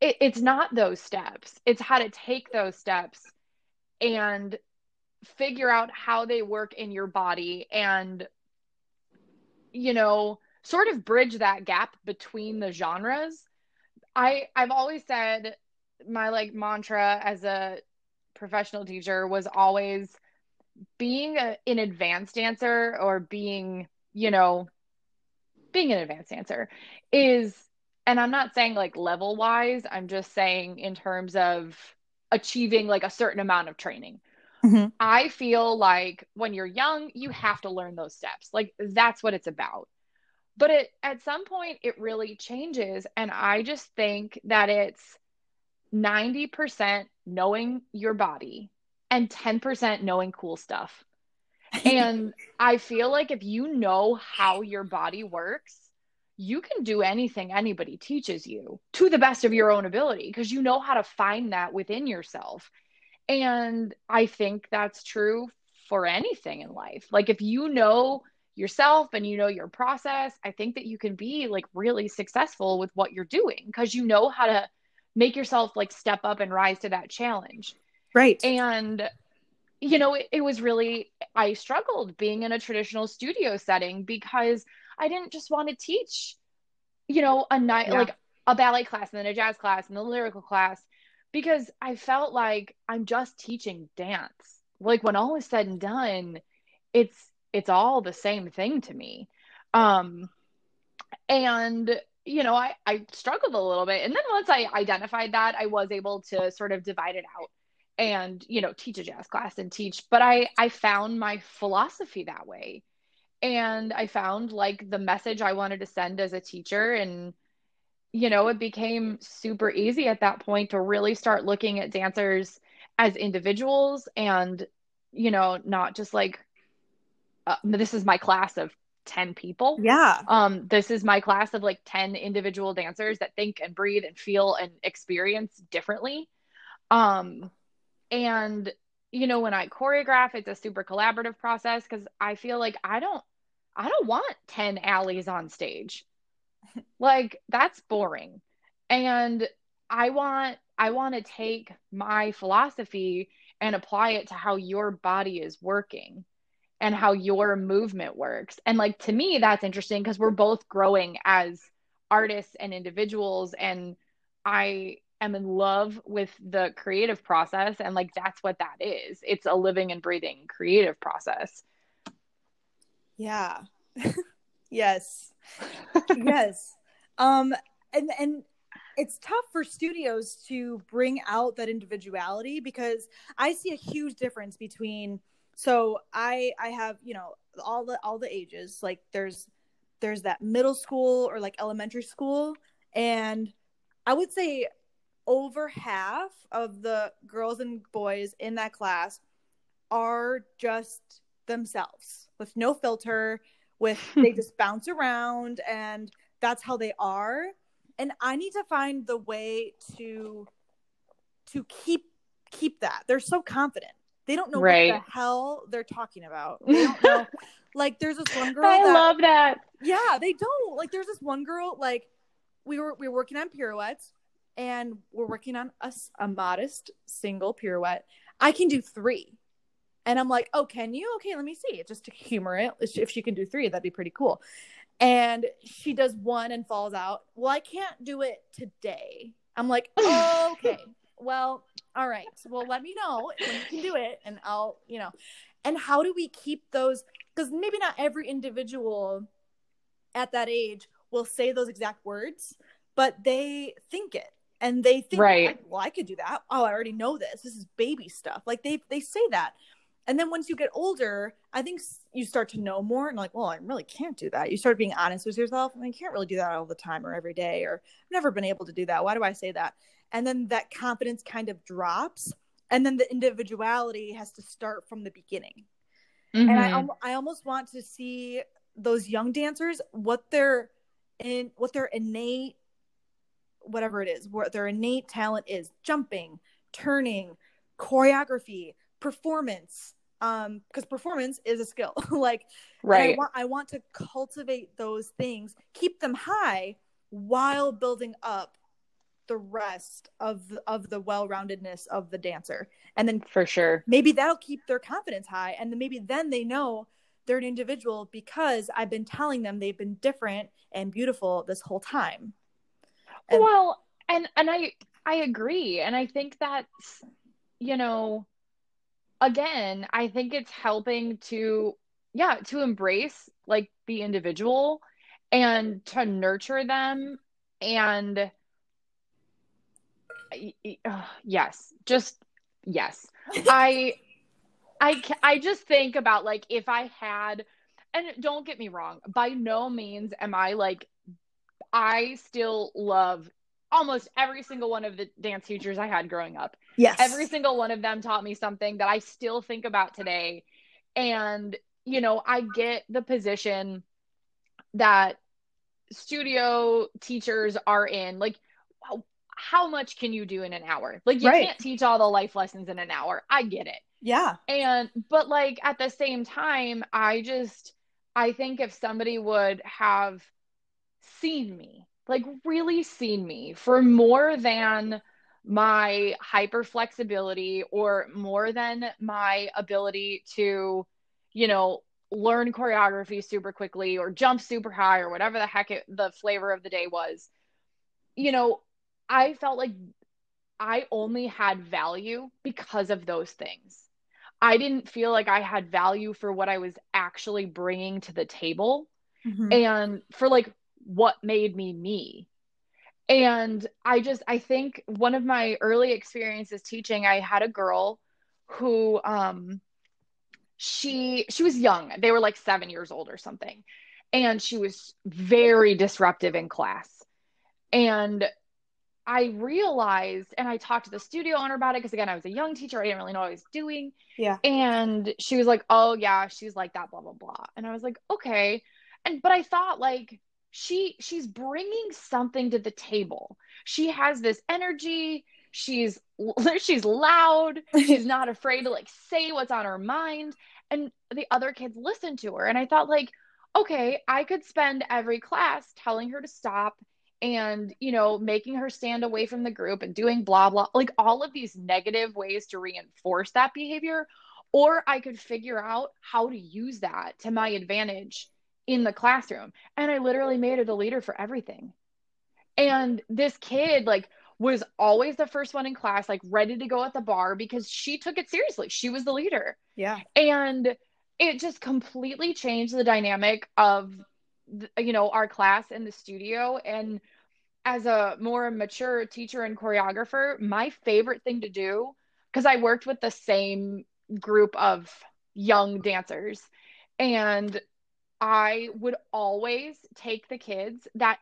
it, it's not those steps it's how to take those steps and figure out how they work in your body and you know sort of bridge that gap between the genres i i've always said my like mantra as a professional teacher was always being a, an advanced dancer or being you know being an advanced dancer is and I'm not saying like level wise, I'm just saying in terms of achieving like a certain amount of training. Mm-hmm. I feel like when you're young, you have to learn those steps. Like that's what it's about. But it at some point it really changes and I just think that it's 90% knowing your body and 10% knowing cool stuff. and I feel like if you know how your body works, you can do anything anybody teaches you to the best of your own ability because you know how to find that within yourself. And I think that's true for anything in life. Like if you know yourself and you know your process, I think that you can be like really successful with what you're doing because you know how to make yourself like step up and rise to that challenge. Right. And you know, it, it was really, I struggled being in a traditional studio setting because I didn't just want to teach, you know, a night yeah. like a ballet class and then a jazz class and a lyrical class because I felt like I'm just teaching dance. Like when all is said and done, it's it's all the same thing to me. Um and you know, I I struggled a little bit. And then once I identified that, I was able to sort of divide it out and you know teach a jazz class and teach. But i i found my philosophy that way. And i found like the message i wanted to send as a teacher. And you know it became super easy at that point to really start looking at dancers as individuals and you know not just like uh, this is my class of 10 people yeah um this is my class of like 10 individual dancers that think and breathe and feel and experience differently um and you know when i choreograph it's a super collaborative process because i feel like i don't I don't want 10 Alys on stage. like that's boring. And I want I want to take my philosophy and apply it to how your body is working and how your movement works. And like to me that's interesting because we're both growing as artists and individuals and I am in love with the creative process and like that's what that is. It's a living and breathing creative process. Yeah. yes. yes. Um and and it's tough for studios to bring out that individuality because I see a huge difference between so I I have, you know, all the all the ages. Like there's there's that middle school or like elementary school and I would say over half of the girls and boys in that class are just themselves with no filter with they just bounce around and that's how they are and i need to find the way to to keep keep that they're so confident they don't know right. what the hell they're talking about they don't know like there's this one girl i that, love that yeah they don't like there's this one girl like we were we were working on pirouettes and we're working on a, a modest single pirouette i can do three and I'm like, oh, can you? Okay, let me see. Just to humor it. If she can do three, that'd be pretty cool. And she does one and falls out. Well, I can't do it today. I'm like, oh, okay. Well, all right. Well, let me know when you can do it and I'll, you know. And how do we keep those? Because maybe not every individual at that age will say those exact words, but they think it and they think, right. well, I could do that. Oh, I already know this. This is baby stuff. Like they they say that and then once you get older i think you start to know more and like well i really can't do that you start being honest with yourself and i can't really do that all the time or every day or i've never been able to do that why do i say that and then that confidence kind of drops and then the individuality has to start from the beginning. Mm-hmm. and I, I almost want to see those young dancers what their in what their innate whatever it is what their innate talent is. Jumping turning choreography performance um because performance is a skill. Like right I want, I want to cultivate those things keep them high while building up the rest of the, of the well-roundedness of the dancer. And then for sure. maybe that'll keep their confidence high. And then maybe then they know they're an individual because i've been telling them they've been different and beautiful this whole time. And, well and and i i agree. And i think that's you know again, I think it's helping to, yeah, to embrace like the individual and to nurture them and uh, yes, just yes. I I I just think about like if I had and don't get me wrong, by no means am I like I still love almost every single one of the dance teachers I had growing up. Yes. Every single one of them taught me something that I still think about today. And, you know, I get the position that studio teachers are in. Like, how, much can you do in an hour? Like, you right. can't teach all the life lessons in an hour. I get it. Yeah. And, but like at the same time, I just, I think if somebody would have seen me like really seen me for more than my hyper flexibility or more than my ability to, you know, learn choreography super quickly or jump super high or whatever the heck it, the flavor of the day was. You know, I felt like I only had value because of those things. I didn't feel like I had value for what I was actually bringing to the table mm-hmm. and for like what made me me and i just i think one of my early experiences teaching i had a girl who um she she was young they were like 7 years old or something and she was very disruptive in class and I realized, and I talked to the studio owner about it because again, I was a young teacher. I didn't really know what I was doing. Yeah. And she was like, "Oh yeah, she's like that, blah blah blah." And I was like, "Okay." And but I thought like she she's bringing something to the table she has this energy she's she's loud she's not afraid to like say what's on her mind and the other kids listen to her and i thought like okay i could spend every class telling her to stop and you know making her stand away from the group and doing blah blah like all of these negative ways to reinforce that behavior or i could figure out how to use that to my advantage in the classroom. And I literally made it a leader for everything. And this kid, like, was always the first one in class, like ready to go at the barre because she took it seriously. She was the leader. Yeah. And it just completely changed the dynamic of you know our class in the studio and as a more mature teacher and choreographer my favorite thing to do because i worked with the same group of young dancers and i would always take the kids that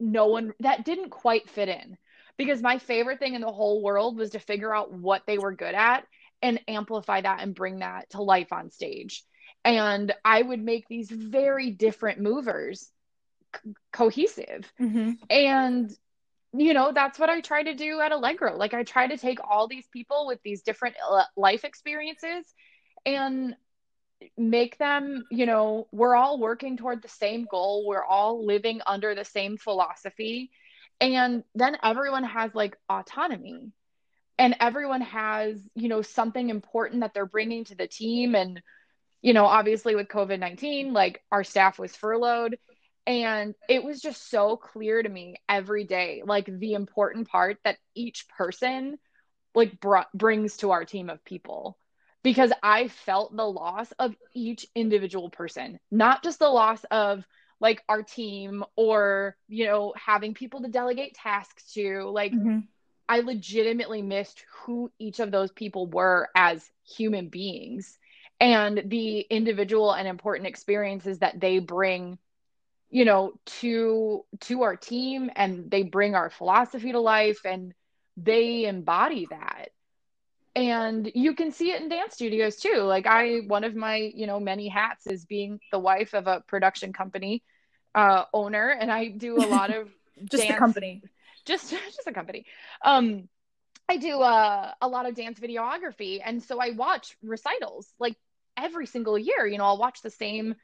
no one that didn't quite fit in. Because my favorite thing in the whole world was to figure out what they were good at and amplify that and bring that to life on stage. And I would make these very different movers co- cohesive. Mm-hmm. And you know, that's what I try to do at Allegro. Like I try to take all these people with these different uh, life experiences and make them, you know, we're all working toward the same goal. We're all living under the same philosophy. And then everyone has like autonomy and everyone has, you know, something important that they're bringing to the team and you know, obviously with COVID 19, like our staff was furloughed. And it was just so clear to me every day, like the important part that each person like br- brings to our team of people because I felt the loss of each individual person, not just the loss of like our team or, you know, having people to delegate tasks to. Like, mm-hmm. I legitimately missed who each of those people were as human beings and the individual and important experiences that they bring you know to to our team and they bring our philosophy to life and they embody that. And you can see it in dance studios too. Like i one of my you know many hats is being the wife of a production company uh owner and i do a lot of just dance, a company. Just just a company. Um I do uh, a lot of dance videography, and so I watch recitals like every single year. You know i'll watch the same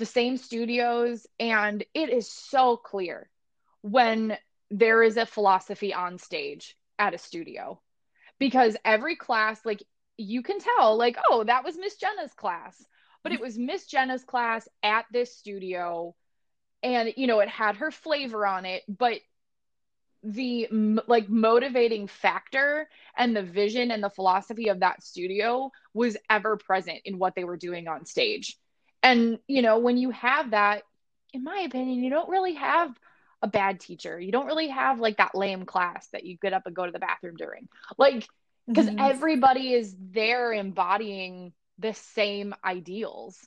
the same studios and it is so clear when there is a philosophy on stage at a studio because every class like you can tell like oh that was miss gena's class but it was miss gena's class at this studio and you know it had her flavor on it but the like motivating factor and the vision and the philosophy of that studio was ever present in what they were doing on stage. And you know, when you have that, in my opinion, you don't really have a bad teacher. You don't really have like that lame class that you get up and go to the bathroom during. Like because mm-hmm. everybody is there embodying the same ideals.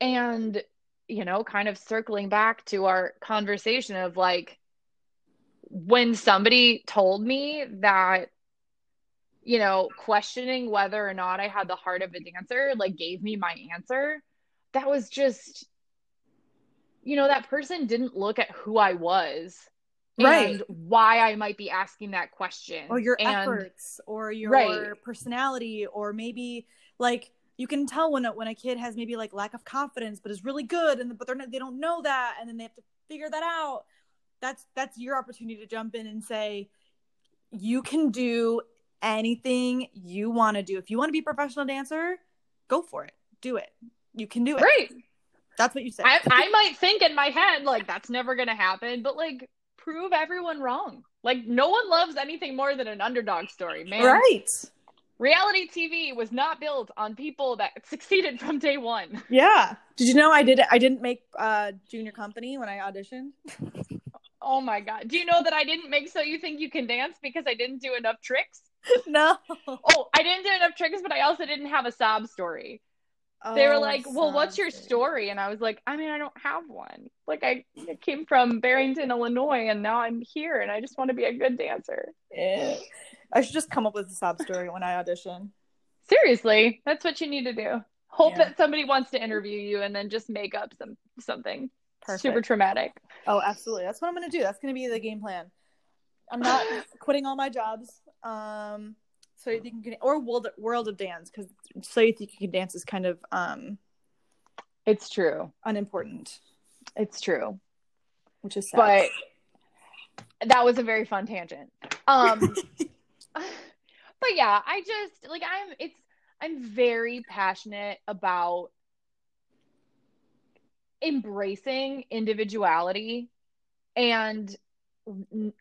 And you know, kind of circling back to our conversation of like when somebody told me that you know questioning whether or not i had the heart of a dancer like gave me my answer that was just you know that person didn't look at who i was right. and why i might be asking that question. Or your and, efforts or your right. personality or maybe like you can tell when a, when a kid has maybe like lack of confidence but is really good and but they're not, they don't know that and then they have to figure that out. That's that's your opportunity to jump in and say you can do anything you want to do. If you want to be a professional dancer go for it. Do it you can do it right that's what you said I, I might think in my head like that's never gonna happen but like prove everyone wrong like no one loves anything more than an underdog story man right reality TV was not built on people that succeeded from day one. Yeah. Did you know I did I didn't make uh junior company when I auditioned? Oh my god. Do you know that I didn't make so you think you can dance because I didn't do enough tricks? No. Oh, I didn't do enough tricks, but I also didn't have a sob story. Oh, they were oh, like, "Well, what's your story?" And I was like, "I mean, I don't have one. Like, I, I came from Barrington, Illinois, and now I'm here, and I just want to be a good dancer." Yeah. I should just come up with a sob story when I audition. Seriously, that's what you need to do. Hope yeah. that somebody wants to interview you, and then just make up some something. Perfect. super traumatic. Oh, absolutely. That's what I'm going to do. That's going to be the game plan. I'm not quitting all my jobs. Um, so you think you can, or world world of dance because so you think you can dance is kind of um, it's true, unimportant. It's true, which is sad. but that was a very fun tangent. Um, but yeah, I just like I'm. It's I'm very passionate about embracing individuality and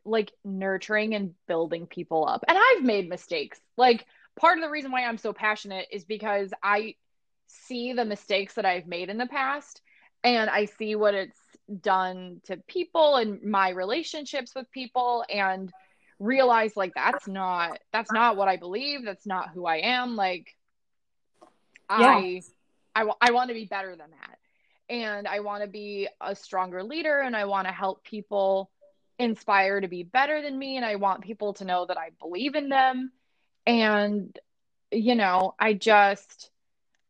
like nurturing and building people up. And I've made mistakes. Like part of the reason why I'm so passionate is because I see the mistakes that I've made in the past and I see what it's done to people and my relationships with people and realize like that's not that's not what I believe, that's not who I am like yeah. I I, I want to be better than that. And I want to be a stronger leader and I want to help people inspire to be better than me and I want people to know that I believe in them. And you know I just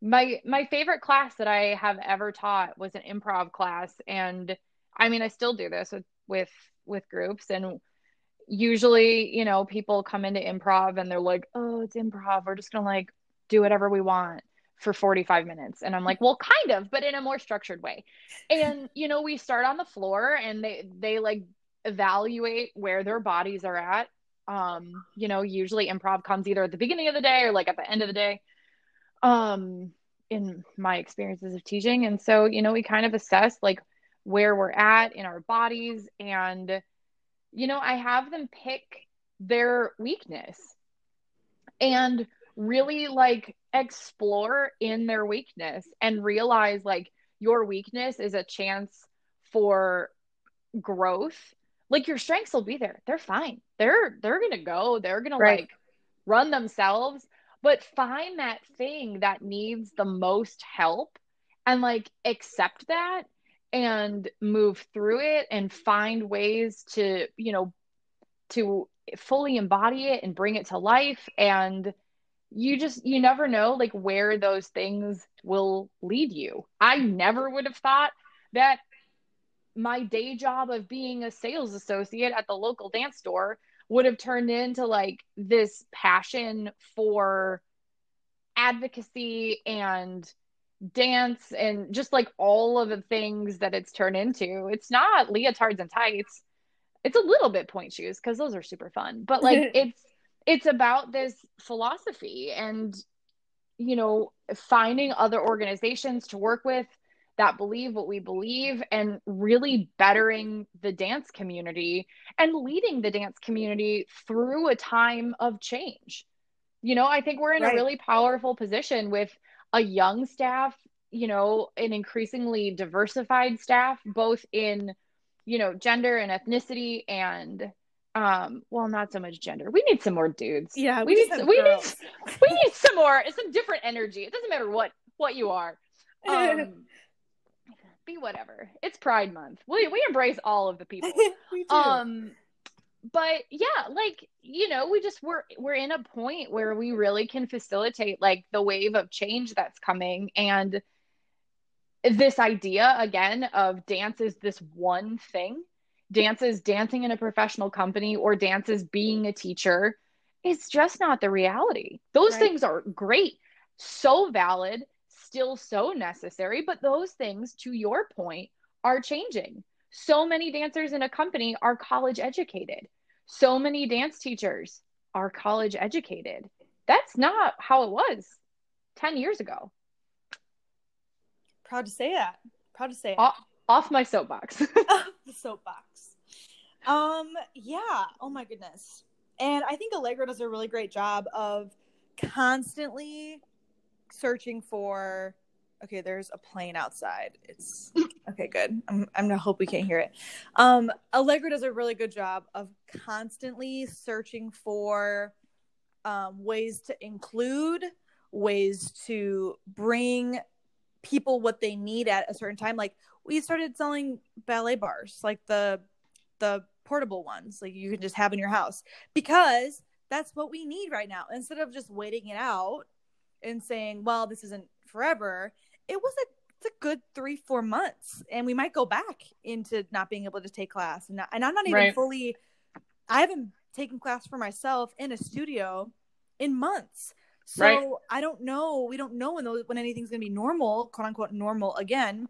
my my favorite class that I have ever taught was an improv class. And I mean I still do this with with with groups. And usually you know people come into improv and they're like oh it's improv. We're just going to like do whatever we want for 45 minutes. And i'm like well kind of but in a more structured way. And you know we start on the floor and they they like evaluate where their bodies are at. Um, you know, usually improv comes either at the beginning of the day or like at the end of the day. Um, in my experiences of teaching. And so, you know, we kind of assess like where we're at in our bodies. And, you know, I have them pick their weakness and really like explore in their weakness and realize like your weakness is a chance for growth like your strengths will be there. They're fine. They're they're gonna go. They're gonna right. like run themselves. But find that thing that needs the most help and like accept that and move through it and find ways to, you know, to fully embody it and bring it to life and you just you never know like where those things will lead you. I never would have thought that my day job of being a sales associate at the local dance store would have turned into like this passion for advocacy and dance and just like all of the things that it's turned into. It's not leotards and tights. It's a little bit pointe shoes because those are super fun. But like it's it's about this philosophy and you know finding other organizations to work with that believe what we believe and really bettering the dance community and leading the dance community through a time of change. You know, I think we're in right. a really powerful position with a young staff, you know, an increasingly diversified staff, both in, you know, gender and ethnicity and um well not so much gender. We need some more dudes. Yeah we, we need we need we need some more some different energy. It doesn't matter what what you are. Um be whatever. It's Pride Month. We we embrace all of the people. we do. Um, but yeah, like you know, we just we're we're in a point where we really can facilitate like the wave of change that's coming and this idea again of dance is this one thing dance is dancing in a professional company or dance is being a teacher it's just not the reality those right. things are great so valid still so necessary, but those things, to your point, are changing. So many dancers in a company are college educated. So many dance teachers are college educated. That's not how it was 10 years ago. Proud to say that. Proud to say it. Off, off my soapbox. the soapbox. Um, yeah. Oh my goodness. And I think Allegro does a really great job of constantly searching for okay there's a plane outside. It's okay good. I'm, I'm gonna hope we can't hear it. Um Allegro does a really good job of constantly searching for um, ways to include ways to bring people what they need at a certain time. Like we started selling ballet barres like the the portable ones like you can just have in your house because that's what we need right now. Instead of just waiting it out and saying, well, this isn't forever, it was a it's a good three four months, and we might go back into not being able to take class, and, not, and I'm not even right. fully. I haven't taken class for myself in a studio in months. So right. I don't know. We don't know when those, when anything's gonna be normal, quote unquote normal again.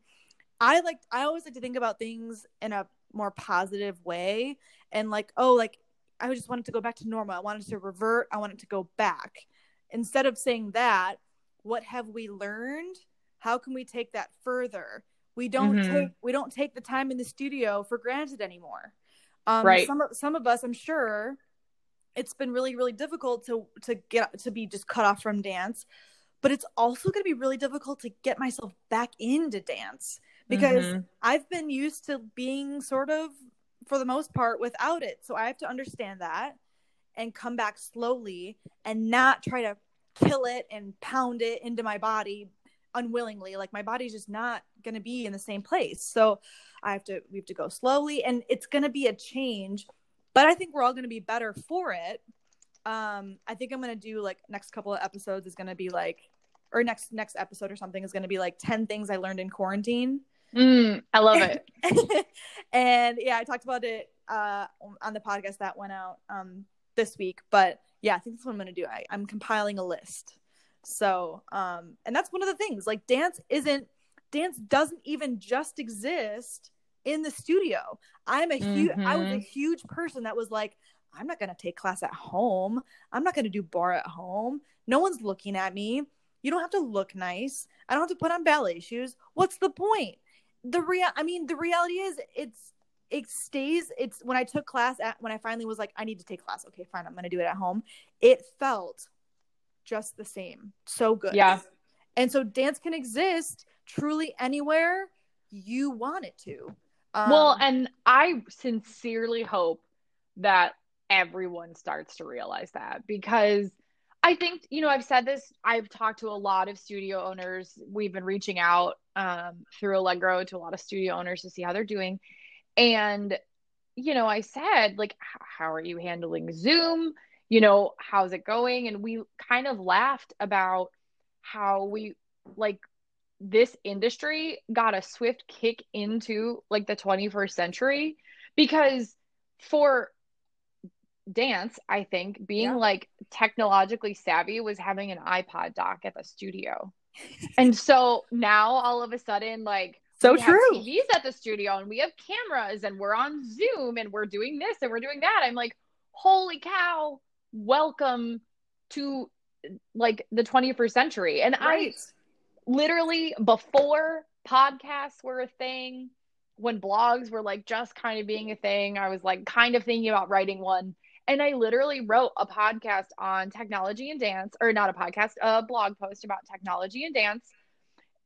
I like I always like to think about things in a more positive way and like, oh, like I just wanted to go back to normal. I wanted to revert. I wanted to go back instead of saying that, what have we learned? How can we take that further? We don't mm-hmm. take we don't take the time in the studio for granted anymore. Um, Right. Some of some of us, I'm sure, it's been really really difficult to to get to be just cut off from dance, but it's also going to be really difficult to get myself back into dance because Mhm. I've been used to being sort of for the most part without it. So I have to understand that and come back slowly and not try to kill it and pound it into my body unwillingly. Like my body's just not going to be in the same place. So I have to we have to go slowly and it's going to be a change, but I think we're all going to be better for it. Um I think I'm going to do like next couple of episodes is going to be like or next next episode or something is going to be like 10 things I learned in quarantine. Mm, I love it. and yeah, I talked about it uh, on the podcast that went out um, this week. But yeah, I think that's what I'm going to do. I, I'm compiling a list. So, um, and that's one of the things. Like, dance isn't dance doesn't even just exist in the studio. I'm a huge. I was a Mhm. huge person that was like, I'm not going to take class at home. I'm not going to do barre at home. No one's looking at me. You don't have to look nice. I don't have to put on ballet shoes. What's the point? The real I mean, the reality is it's it stays it's when I took class at when I finally was like, I need to take class. Okay, fine, I'm gonna do it at home. It felt just the same. So good. Yeah. And so dance can exist truly anywhere you want it to. Um, well, and I sincerely hope that everyone starts to realize that because I think, you know, I've said this, I've talked to a lot of studio owners. We've been reaching out um, through Allegro to a lot of studio owners to see how they're doing. And, you know, I said, like, how are you handling Zoom? You know, how's it going? And we kind of laughed about how we, like, this industry got a swift kick into like the 21st century because for dance, I think being Yeah. like technologically savvy was having an iPod dock at the studio. and so now all of a sudden, like, so we have true. TVs at the studio and we have cameras and we're on Zoom and we're doing this and we're doing that. I'm like, holy cow, welcome to like the 21st century. And I literally before podcasts were a thing, when blogs were like just kind of being a thing, I was like kind of thinking about writing one. And I literally wrote a podcast on technology and dance, or not a podcast, a blog post about technology and dance.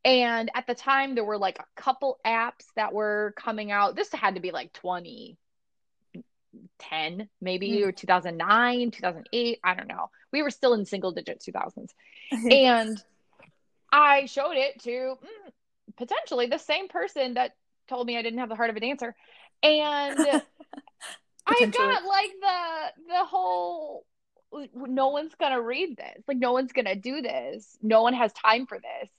And at the time, there were like a couple apps that were coming out. This had to be like 2010, maybe, Mm. or 2009, 2008. I don't know. We were still in single digit 2000s and I showed it to mm, potentially the same person that told me I didn't have the heart of a dancer, and I got like the the whole no one's gonna read this, like no one's gonna do this, no one has time for this,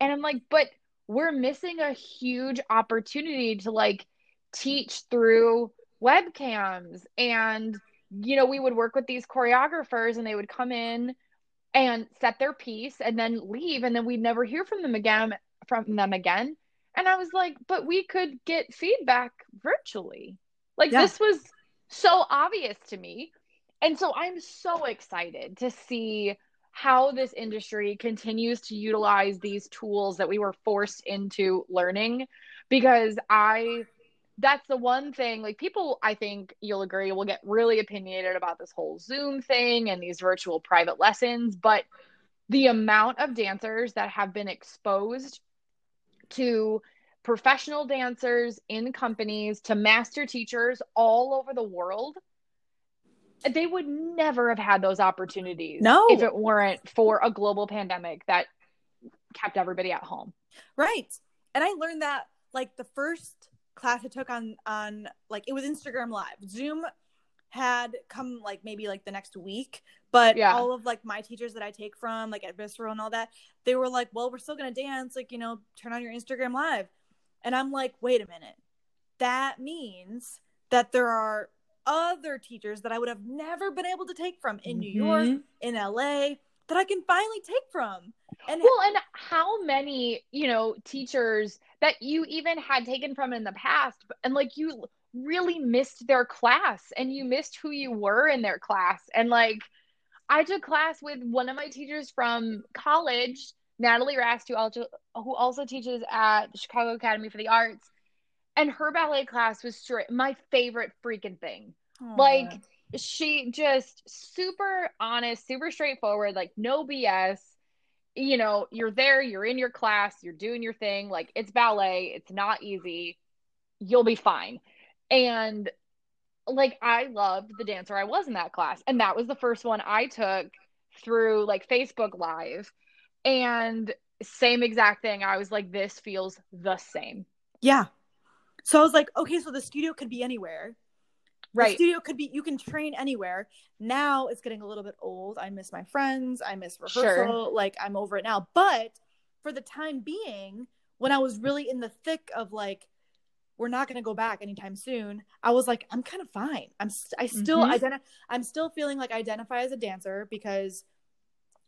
and I'm like, but we're missing a huge opportunity to like teach through webcams. And you know we would work with these choreographers and they would come in and set their piece and then leave. And then we'd never hear from them again from them again. And i was like but we could get feedback virtually. Like Yeah. this was so obvious to me. And so i'm so excited to see how this industry continues to utilize these tools that we were forced into learning. Because i that's the one thing like people i think you'll agree will get really opinionated about this whole zoom thing and these virtual private lessons but the amount of dancers that have been exposed to professional dancers in companies to master teachers all over the world they would never have had those opportunities No. if it weren't for a global pandemic that kept everybody at home Right. And I learned that like the first class I took on on like it was Instagram live. Zoom had come like maybe like the next week, but Yeah. all of like my teachers that I take from like at Visceral and all that, they were like, "Well, we're still going to dance, like, you know, turn on your Instagram live." And I'm like, "Wait a minute. That means that there are other teachers that I would have never been able to take from in New York, Mhm. in LA, that I can finally take from." And Well, and how many, you know, teachers that you even had taken from in the past, and like you really missed their class and you missed who you were in their class. And like, I took class with one of my teachers from college, Natalie Rast, who also, who also teaches at the Chicago Academy for the Arts. And her ballet class was straight my favorite freaking thing. Aww. Like she just super honest, super straightforward, like no BS. You know, you're there, you're in your class, you're doing your thing. Like it's ballet, it's not easy. You'll be fine. And like I loved the dancer I was in that class. And that was the first one I took through like Facebook Live. And same exact thing. I was like, this feels the same. Yeah. So I was like, okay, so the studio could be anywhere. Right. The studio could be you can train anywhere. Now it's getting a little bit old. I miss my friends. I miss rehearsal. Sure. Like I'm over it now. But for the time being, when I was really in the thick of like we're not going to go back anytime soon. I was like, I'm kind of fine. I'm st- I still mm-hmm. identi- I'm still feeling like I identify as a dancer because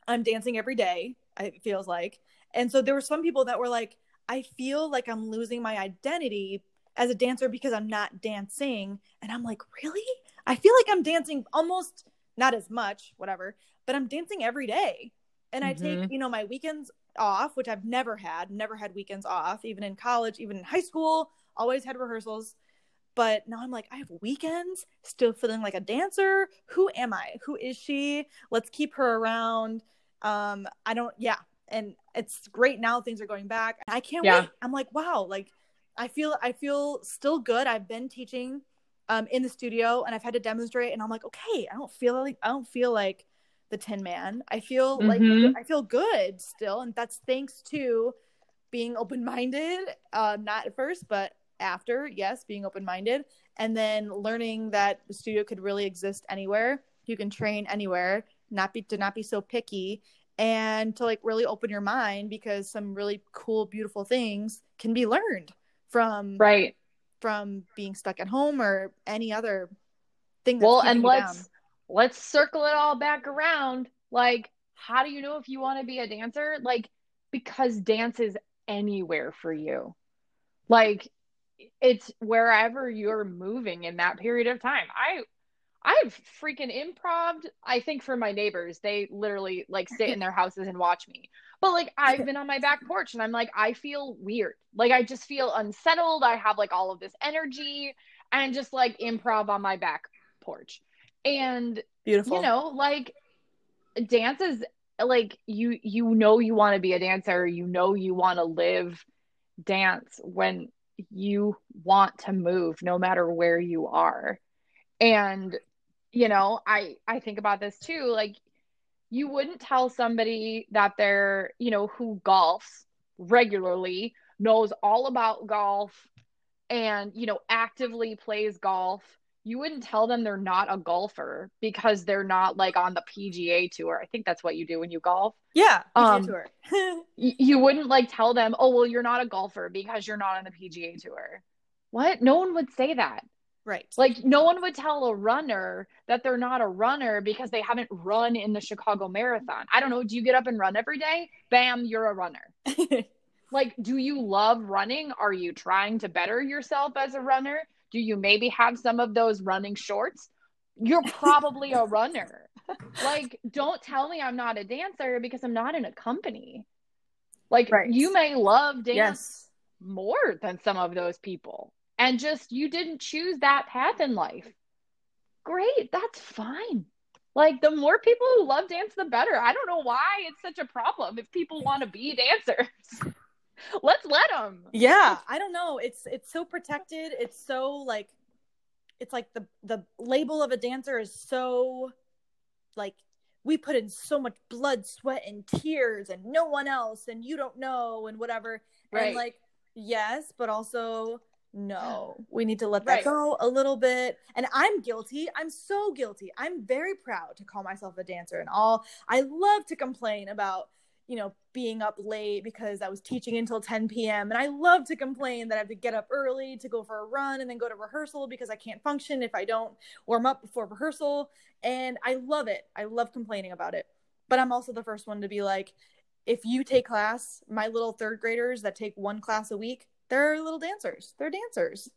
I'm dancing every day. It feels like, and so there were some people that were like, I feel like I'm losing my identity as a dancer because I'm not dancing, and I'm like, really? I feel like I'm dancing almost not as much, whatever, but I'm dancing every day, and mm-hmm. I take mm-hmm. you know my weekends off, which I've never had, never had weekends off, even in college, even in high school always had rehearsals. But now I'm like, I have weekends, still feeling like a dancer. Who am I? Who is she? Let's keep her around. Um, I don't, yeah. And it's great now things are going back. I can't yeah. wait. I'm like, wow, like I feel I feel still good. I've been teaching um in the studio and I've had to demonstrate and I'm like, okay, I don't feel like I don't feel like the Tin Man. I feel mm-hmm. like I feel good still, and that's thanks to being open minded. Uh, not at first, but after, yes, being open minded, and then learning that the studio could really exist anywhere. You can train anywhere, not be to not be so picky, and to like really open your mind because some really cool, beautiful things can be learned from right from being stuck at home or any other thing. well, and let's down. let's circle it all back around. Like, how do you know if you want to be a dancer? Like, because dance is anywhere for you. Like it's wherever you're moving in that period of time. I I've freaking improv. I think for my neighbors, they literally like sit in their houses and watch me. But like I've been on my back porch and I'm like I feel weird. Like I just feel unsettled. I have like all of this energy and just like improv on my back porch. And beautiful. You know, like dance is like you you know you want to be a dancer, you know you want to live dance when you want to move no matter where you are and you know i i think about this too like you wouldn't tell somebody that they're you know who golfs regularly knows all about golf and you know actively plays golf you wouldn't tell them they're not a golfer because they're not like on the PGA tour. I think that's what you do when you golf. Yeah, um, tour. you wouldn't like tell them, "Oh, well, you're not a golfer because you're not on the PGA tour." What? No one would say that. Right. Like no one would tell a runner that they're not a runner because they haven't run in the Chicago Marathon. I don't know, do you get up and run every day? Bam, you're a runner. like do you love running? Are you trying to better yourself as a runner? Do you maybe have some of those running shorts? You're probably a runner. Like, don't tell me I'm not a dancer because I'm not in a company. Like, right. you may love dance yes. more than some of those people, and just you didn't choose that path in life. Great, that's fine. Like, the more people who love dance, the better. I don't know why it's such a problem if people want to be dancers. Let's let them. Yeah, I don't know. It's it's so protected. It's so like it's like the the label of a dancer is so like we put in so much blood, sweat and tears and no one else and you don't know and whatever. Right. And like yes, but also no. We need to let that right. go a little bit. And I'm guilty. I'm so guilty. I'm very proud to call myself a dancer and all. I love to complain about you know, being up late because I was teaching until 10 p.m. And I love to complain that I have to get up early to go for a run and then go to rehearsal because I can't function if I don't warm up before rehearsal. And I love it. I love complaining about it. But I'm also the first one to be like, if you take class, my little third graders that take one class a week, they're little dancers. They're dancers.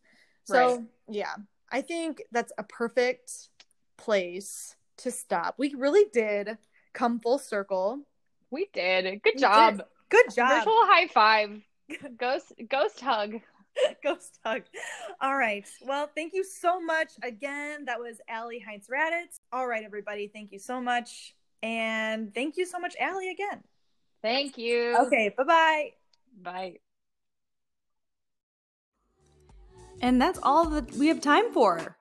So, right. yeah, I think that's a perfect place to stop. We really did come full circle we did. Good we job. Did. Good job. Virtual high five. Ghost ghost hug. Ghost hug. All right. Well, thank you so much. Again, that was Aly Heintz-Raddatz. All right, everybody. Thank you so much. And thank you so much, Aly, again. Thank you. Okay. Bye-bye. Bye. And that's all that we have time for,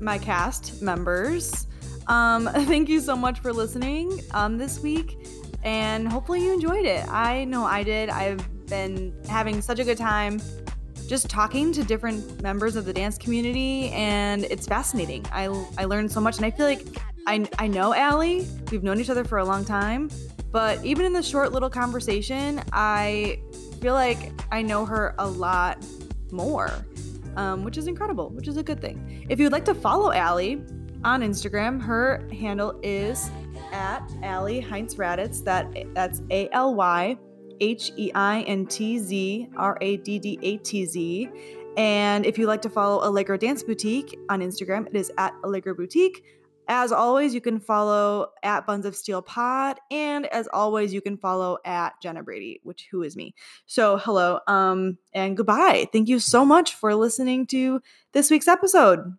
my cast members. Um, thank you so much for listening um, this week, and hopefully you enjoyed it. I know I did. I've been having such a good time just talking to different members of the dance community, and it's fascinating. I, I learned so much, and I feel like I, I know Aly. We've known each other for a long time, but even in this short little conversation, I feel like I know her a lot more, um, which is incredible, which is a good thing. If you'd like to follow Aly on Instagram, her handle is at Aly Heintz-Raddatz. That that's A L Y H E I N T Z R A D D A T Z. And if you'd like to follow Allegro Dance Boutique on Instagram, it is at Allegro Boutique. As always, you can follow at Buns of Steel Pod, and as always, you can follow at Gena Brady, which who is me. So hello, um, and goodbye. Thank you so much for listening to this week's episode.